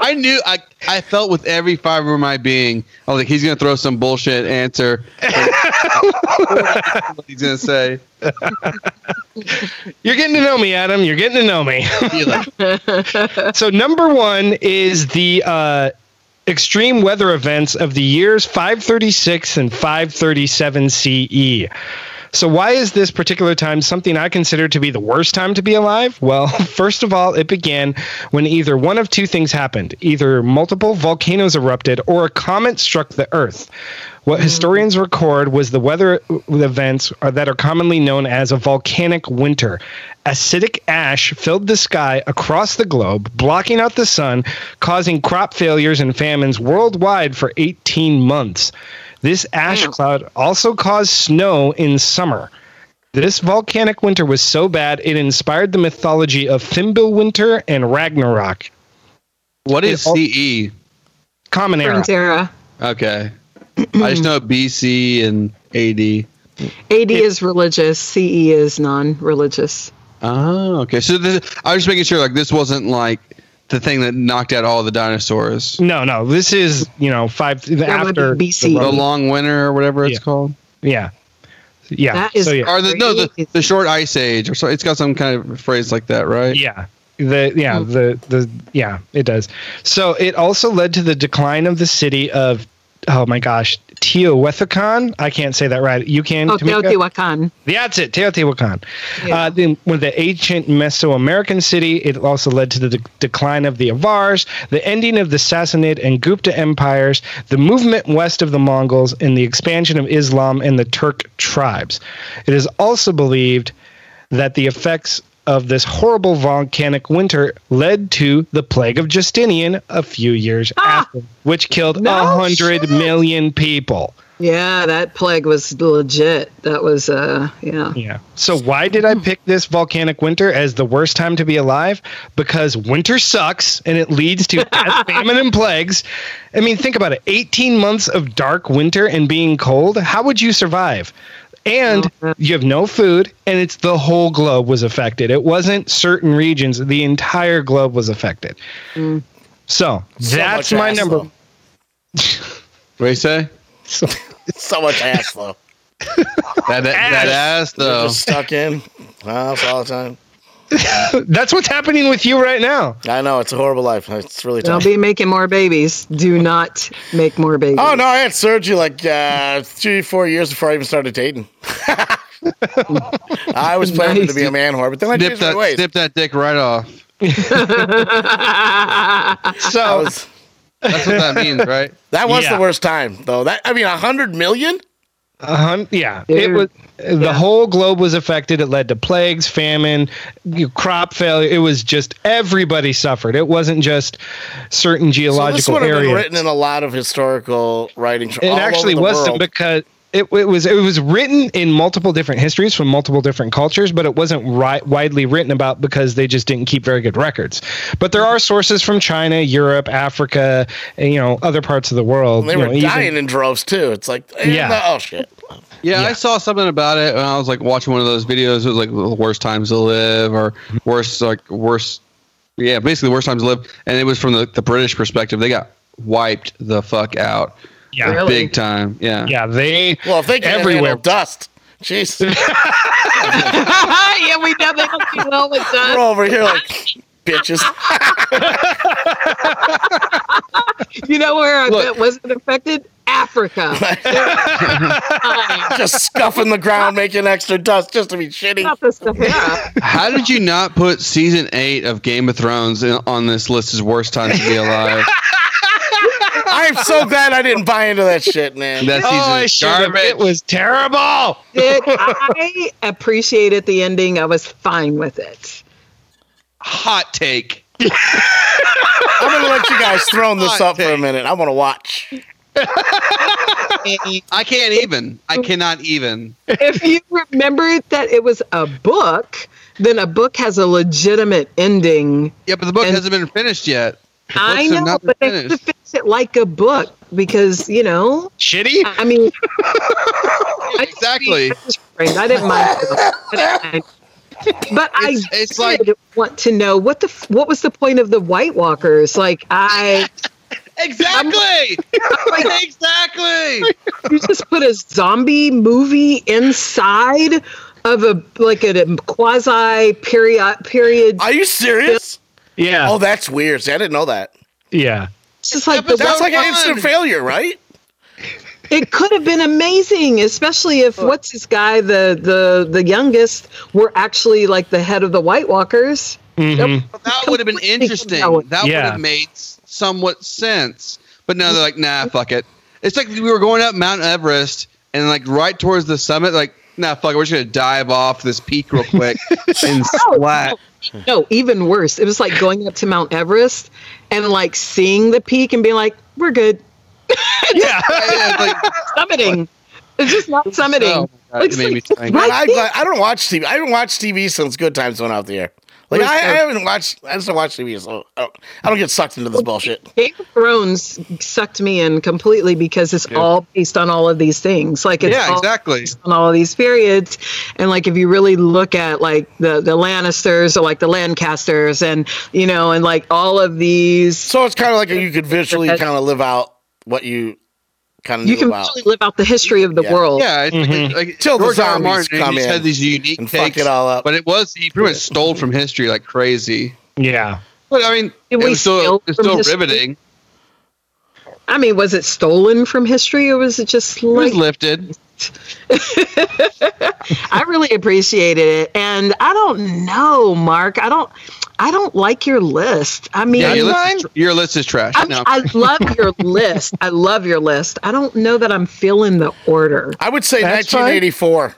I knew. I I felt with every fiber of my being. I was like, he's gonna throw some bullshit answer. what he's gonna say. You're getting to know me, Adam. You're getting to know me. So number one is the uh, extreme weather events of the years 536 and 537 CE. So why is this particular time something I consider to be the worst time to be alive? Well, first of all, it began when either one of two things happened. Either multiple volcanoes erupted or a comet struck the earth. What historians record was the weather events that are commonly known as a volcanic winter. Acidic ash filled the sky across the globe, blocking out the sun, causing crop failures and famines worldwide for 18 months. This ash Damn. cloud also caused snow in summer. This volcanic winter was so bad it inspired the mythology of Fimbulwinter and Ragnarok. What is It all- CE? Common era. Frontera. Okay. I just know BC and AD. AD is religious, CE is non-religious. Oh, okay. So this, I was just making sure like this wasn't like the thing that knocked out all the dinosaurs. No, no. This is you know five the, That would be after BC. the The long winter or whatever it's Yeah. called. yeah, yeah. That is so yeah, Or the no the, the short ice age or so it's got some kind of phrase like that, right? yeah. The yeah Hmm. the the yeah it does. So it also led to the decline of the city of oh my gosh Teotihuacan. I can't say that right. You can. Oh, Tamika? Teotihuacan. That's it, Teotihuacan. Yeah. Uh, then, with the ancient Mesoamerican city, it also led to the de- decline of the Avars, the ending of the Sassanid and Gupta empires, the movement west of the Mongols, and the expansion of Islam and the Turk tribes. It is also believed that the effects of this horrible volcanic winter led to the plague of Justinian a few years Ah! after, which killed a No hundred shit. million people. Yeah, that plague was legit. That was uh yeah. Yeah. So why did I pick this volcanic winter as the worst time to be alive? Because winter sucks and it leads to famine, and plagues. I mean, think about it: eighteen months of dark winter and being cold. How would you survive? And you have no food, and it's the whole globe was affected. It wasn't certain regions; the entire globe was affected. Mm. So, So that's my ass, number. though. What do you say? So, So much ass though. That that, that ass though. stuck in. House all the time. that's what's happening with you right now. I know it's a horrible life. It's really Don't tough. be making more babies. Do not make more babies. Oh no, I had surgery like uh, three, four years before I even started dating. I was planning to be a man whore, but then I Snip changed my that ways. snip that dick right off. So, was, That's what that means, right? that was Yeah. the worst time, though. That I mean, a hundred million. A hun- yeah, it Dude. was. The whole globe was affected. It led to plagues, famine, crop failure. It was just everybody suffered. It wasn't just certain So this geological would have been areas. written in a lot of historical writings. From it all actually over the wasn't world. because it, it was it was written in multiple different histories from multiple different cultures, but it wasn't ri- widely written about because they just didn't keep very good records. But there are sources from China, Europe, Africa, and, you know, other parts of the world. And they you were know, even- dying in droves too. It's like, eh, Yeah. no- oh shit. Yeah, Yeah. I saw something about it when I was like watching one of those videos. It was like the worst times to live, or worst like worst, yeah, basically worst times to live. And it was from the, the British perspective. They got wiped the fuck out, yeah, Really? big time. Yeah, yeah, they Well, if they can Everywhere. everywhere dust, jeez, yeah, we know they don't do well with dust. we're over here like bitches. You know where I Look. bet wasn't affected? Africa. just scuffing the ground, making extra dust just to be shitty. Not the Sahara. How did you not put season eight of Game of Thrones in, on this list as worst time to be alive? I'm so glad I didn't buy into that shit, man. That Oh, I season should have. garbage. It was terrible. Did I appreciated the ending? I was fine with it. hot take. I'm gonna let you guys throw this Hot up for a minute. I want to watch. I can't even. I cannot even. if you remember that it was a book, then a book has a legitimate ending. Yeah, but the book And- hasn't been finished yet. The I know, not been but they finished. have to it like a book because you know. Shitty. I mean, Exactly. I didn't mind. it. I didn't mind. But I It's- it's did like- want to know what the what was the point of the White Walkers? Like I, Exactly. like, exactly. you just put a zombie movie inside of a like a, quasi period period. Are you serious? Yeah. Oh, that's weird. See, I didn't know that. yeah. It's just like the, Episode That's like an instant failure, right? it could have been amazing, especially if what's this guy the the the youngest were actually like the head of the White Walkers. Mhm. That would have been interesting. That Yeah. would have made somewhat sense. But now they're like, nah, fuck it. It's like we were going up Mount Everest and like right towards the summit, like, nah, fuck it. We're just gonna dive off this peak real quick and splat. No, even worse. It was like going up to Mount Everest and like seeing the peak and being like, "We're good." Yeah. Yeah, it's like, Summiting. It's just not oh, summiting. oh God, Like, it made me it's think. right I, there. I don't watch TV. I haven't watched TV since Good Times went off the air. Like I, I haven't watched. I just don't watch TV, so I don't, I don't get sucked into this bullshit. Game of Thrones sucked me in completely because it's Yeah. all based on all of these things. Like it's yeah, all exactly. based on all of these periods, and like if you really look at like the the Lannisters or like the Lancasters, and you know, and like all of these, So it's kind of like you could visually kind of live out what you kind of you knew can about really live out the history of the Yeah. world. Yeah, it's Mhm. like, like Till the George R. R. zombies Martin come he just in had these unique and fuck it all up. but it was he pretty much stole from history like crazy. Yeah. But I mean, Did it was still it's still history? riveting. I mean, was it stolen from history or was it just It was lifted. I really appreciated it, and I don't know, Mark. I don't, I don't like your list. I mean, Yeah, your list, is, tr- your list is trash. I, mean, no. I love your list. I love your list. I don't know that I'm feeling the order. I would say That's fine. 1984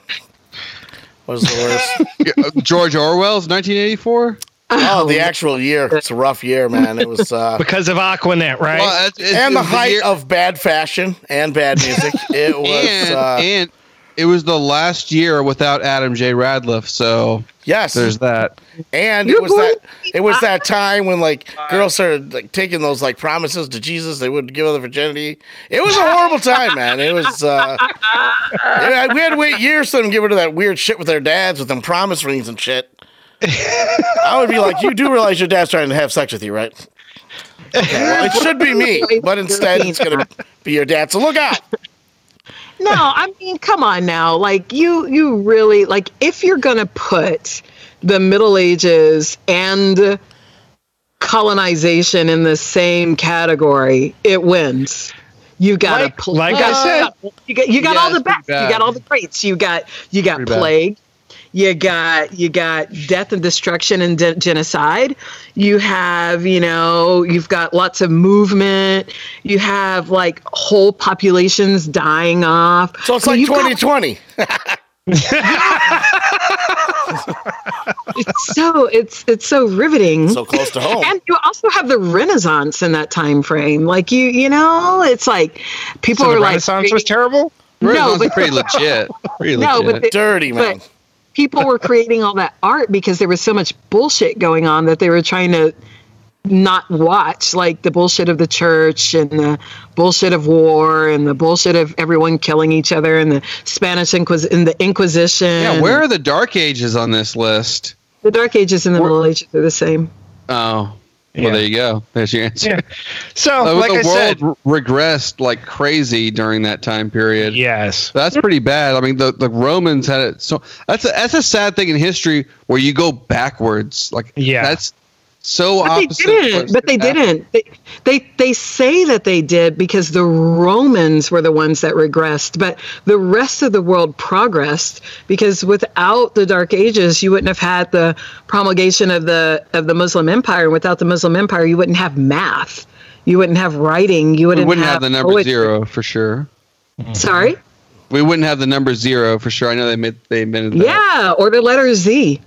was the worst. Uh, George Orwell's 1984. oh, the actual year. It's a rough year, man. It was. uh Because of Aqua Net, right? Well, it's, it's, and it the was height year- of bad fashion and bad music. It was. and uh, and it was the last year without Adam J. Radcliffe. So yes, there's that. and You're it was that. It was that time when like girls started like taking those like promises to Jesus. They wouldn't give up their virginity. It was a horrible time, man. It was. uh yeah, We had to wait years for them to get rid of that weird shit with their dads with them promise rings and shit. I would be like, you do realize your dad's trying to have sex with you, right? Okay, well, it should be me, but instead it's gonna be your dad. So look out. No, I mean, come on now. Like you, you really like if you're gonna put the Middle Ages and colonization in the same category, it wins. You got Like- a pl- like I said. you got you got Yeah, all the best. You got all the greats. You got you got Pretty bad. Plague. You got you got death and destruction and de- genocide. You have you know you've got lots of movement. You have like whole populations dying off. So it's I mean, like you've got- 2020. it's so it's it's so riveting. so close to home. and you also have the Renaissance in that time frame. Like you, you know, it's like people so are the like Renaissance was terrible? No, Renaissance is but- pretty legit. Pretty no, legit. but the, Dirty man. but people were creating all that art because there was so much bullshit going on that they were trying to not watch like the bullshit of the church and the bullshit of war and the bullshit of everyone killing each other and the Spanish Inquis- and the Inquisition. yeah, where are the Dark Ages on this list? the Dark Ages and the Middle Ages are the same. Oh, Yeah. well, there you go. There's your answer. Yeah. So, Uh, like the I said, world r- regressed like crazy during that time period. yes. That's pretty bad. I mean, the, the Romans had it. So that's a, that's a sad thing in history where you go backwards. Like, Yeah. that's so But they opposite. didn't. what's But they happening. didn't. They, they they say that they did because the Romans were the ones that regressed, but the rest of the world progressed because without the Dark Ages, you wouldn't have had the promulgation of the of the Muslim Empire. And without the Muslim Empire, you wouldn't have math. You wouldn't have writing. You wouldn't, wouldn't have the number poetry. zero for sure. Mm-hmm. Sorry. We wouldn't have the number zero for sure. I know they made they invented that. Yeah, or the letter Z.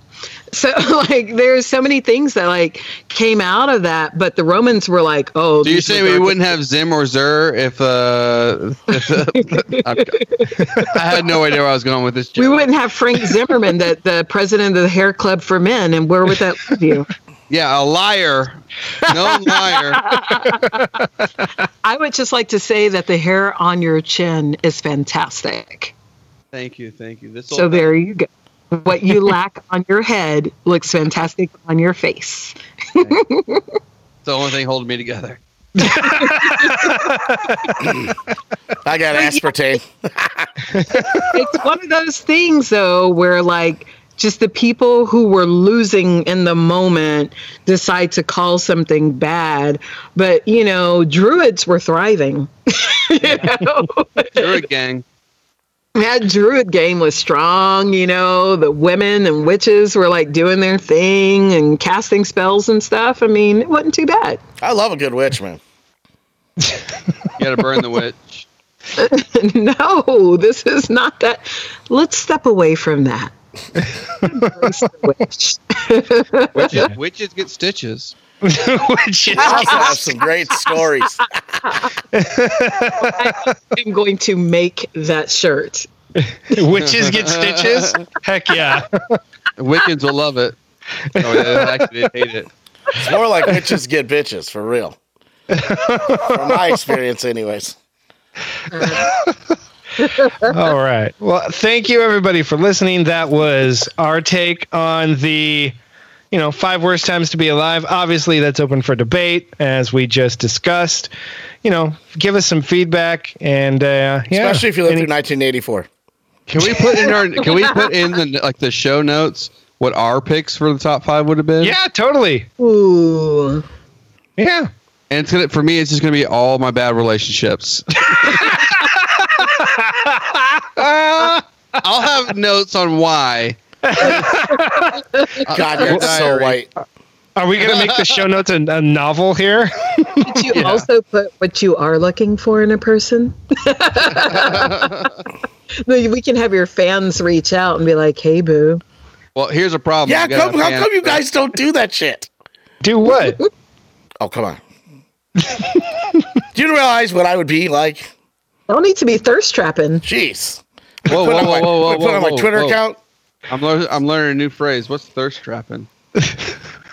So like there's so many things that like came out of that, but the Romans were like, oh. So you're saying we wouldn't have Zim or Zer if uh, if, I'm- I had no idea where I was going with this. We wouldn't have Frank Zimmerman, the, the president of the Hair Club for Men, and where would that leave you? Yeah, a liar, No liar. I would just like to say that the hair on your chin is fantastic. Thank you, thank you. This So there you go. What you lack on your head looks fantastic on your face. It's the only thing holding me together. I got aspartame. It's one of those things, though, where like just the people who were losing in the moment decide to call something bad. But, you know, druids were thriving. you know? Druid gang. That druid game was strong you know the women and witches were like doing their thing and casting spells and stuff i mean it wasn't too bad I love a good witch, man. You got to burn the witch. no this is not that let's step away from that Embrace the witch. Witches, witches get stitches. Which is I also have some great stories. i'm going to make that shirt witches get stitches. Heck yeah. Wiccans will love it. Oh, yeah, I actually hate it. It's more like witches get bitches for real. From my experience, anyways. All right. Well, thank you everybody for listening. That was our take on the, you know, five worst times to be alive. Obviously, that's open for debate, as we just discussed. You know, give us some feedback, and uh, yeah, Especially if you lived Any- through 1984. Can we put in our? Can we put in the like the show notes what our picks for the top five would have been? yeah, totally. Ooh. Yeah. And it's gonna for me. It's just gonna be all my bad relationships. Uh, I'll have notes on why. God, you're so white. Are we gonna make the show notes a, a novel here? Did you Yeah. also put what you are looking for in a person? we can have your fans reach out and be like, "Hey, boo." Well, here's a problem. Yeah, You gotta come, how come you guys don't do that shit? Do what? Oh, come on. do you realize what I would be like? I don't need to be thirst trapping. Jeez. Whoa, Put whoa, on whoa, my, whoa, whoa, put on my whoa, Twitter whoa. account. I'm learning. I'm learning a new phrase. What's thirst trapping?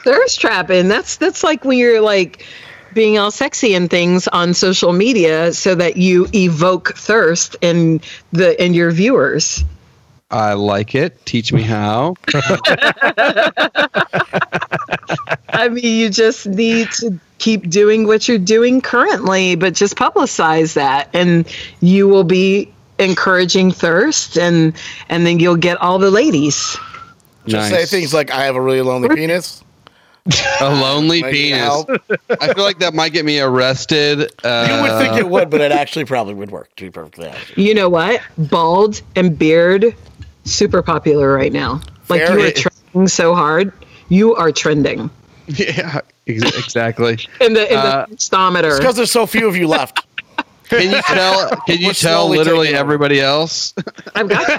Thirst trapping. That's that's like when you're like being all sexy and things on social media so that you evoke thirst in the in your viewers. I like it. Teach me how. I mean, you just need to keep doing what you're doing currently, but just publicize that, and you will be encouraging thirst, and and then you'll get all the ladies. Just Nice. say things like, I have a really lonely penis. A lonely Might penis. help. I feel like that might get me arrested. Uh, You would think it would, but it actually probably would work, to be perfectly honest. You know what? Bald and beard, super popular right now. Like you Very. are trending so hard. You are trending Yeah, ex- exactly. in the in Uh, the stometer. Because there's so few of you left. Can you tell? Can you We're tell literally taking over. everybody else? I've got you.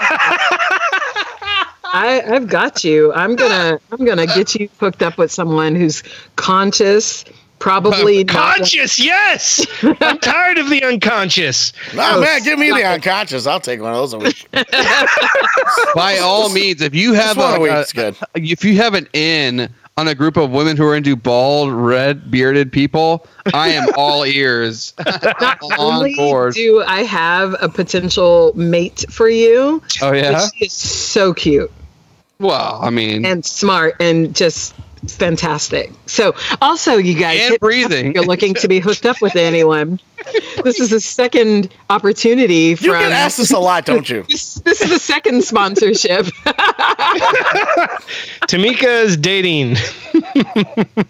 I, I've got you. I'm gonna I'm gonna get you hooked up with someone who's conscious, probably uh, not Conscious, yes. I'm tired of the unconscious. No, oh, man, give me the unconscious. I'll take one of those a week. By all means, if you have one a a, if you have an in on a group of women who are into bald, red bearded people, I am all ears. not on only board. do I have a potential mate for you, Oh yeah. she is so cute Well, I mean, and smart and just fantastic. So also you guys And hit me up breathing. if you're looking to be hooked up with anyone. this is a second opportunity You from get asked this a lot, don't you? this, this is the second sponsorship. Tamika is dating.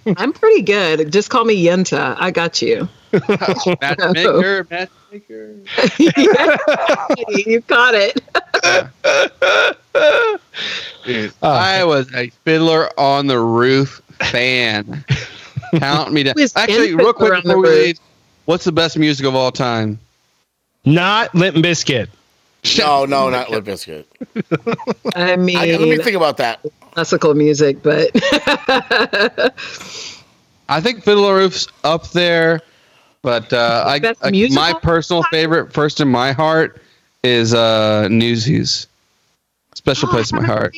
I'm pretty good. Just call me Yenta. I got you. matchmaker, matchmaker. you got it. Dude, Oh. I ah. was a Fiddler on the Roof fan. Count me down. Who is Actually, real quick on the before we Roof? leave, what's the best music of all time? Not Limp Bizkit. No, no, not Limp Bizkit. I mean, I, let me think about that. classical music, but I think Fiddler on the Roof's up there, but uh, I, I- my personal favorite, first in my heart, is uh, Newsies. Special place in my heart.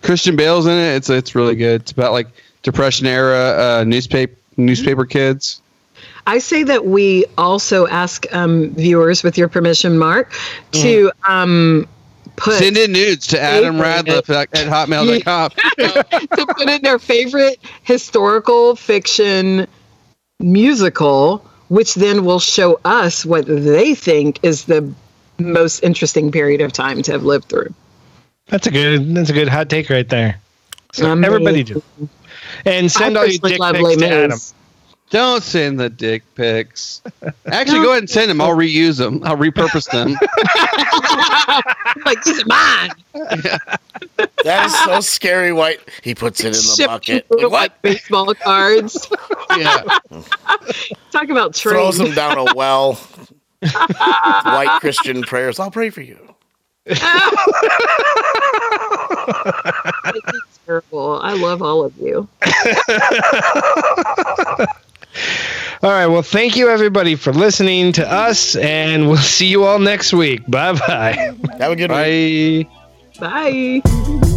Christian Bale's in it. It's it's really good. It's about like Depression era uh, newspaper newspaper kids. I say that we also ask um, viewers, with your permission, Mark, to um, put Send in nudes to Adam. Radcliffe at, at hotmail.com. to put in their favorite historical fiction musical, which then will show us what they think is the most interesting period of time to have lived through. That's a good. That's a good hot take right there. So everybody do. And send I all your dick pics to Adam. Mis. Don't send the dick pics. Actually, go ahead and send them. I'll reuse them. I'll repurpose them. Like, these are mine. That is so scary. White. He puts it in the Ship bucket. Like, what? like baseball cards. Yeah. Talk about Throws trade. him down a well. White Christian prayers. I'll pray for you. It's terrible. I love all of you. All right. Well, thank you everybody for listening to us, and we'll see you all next week. Bye bye. Have a good one. Bye. Bye.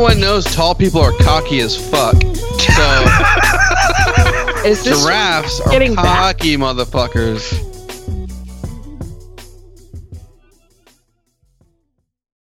Everyone knows tall people are cocky as fuck. So Is this giraffes are getting back? cocky motherfuckers.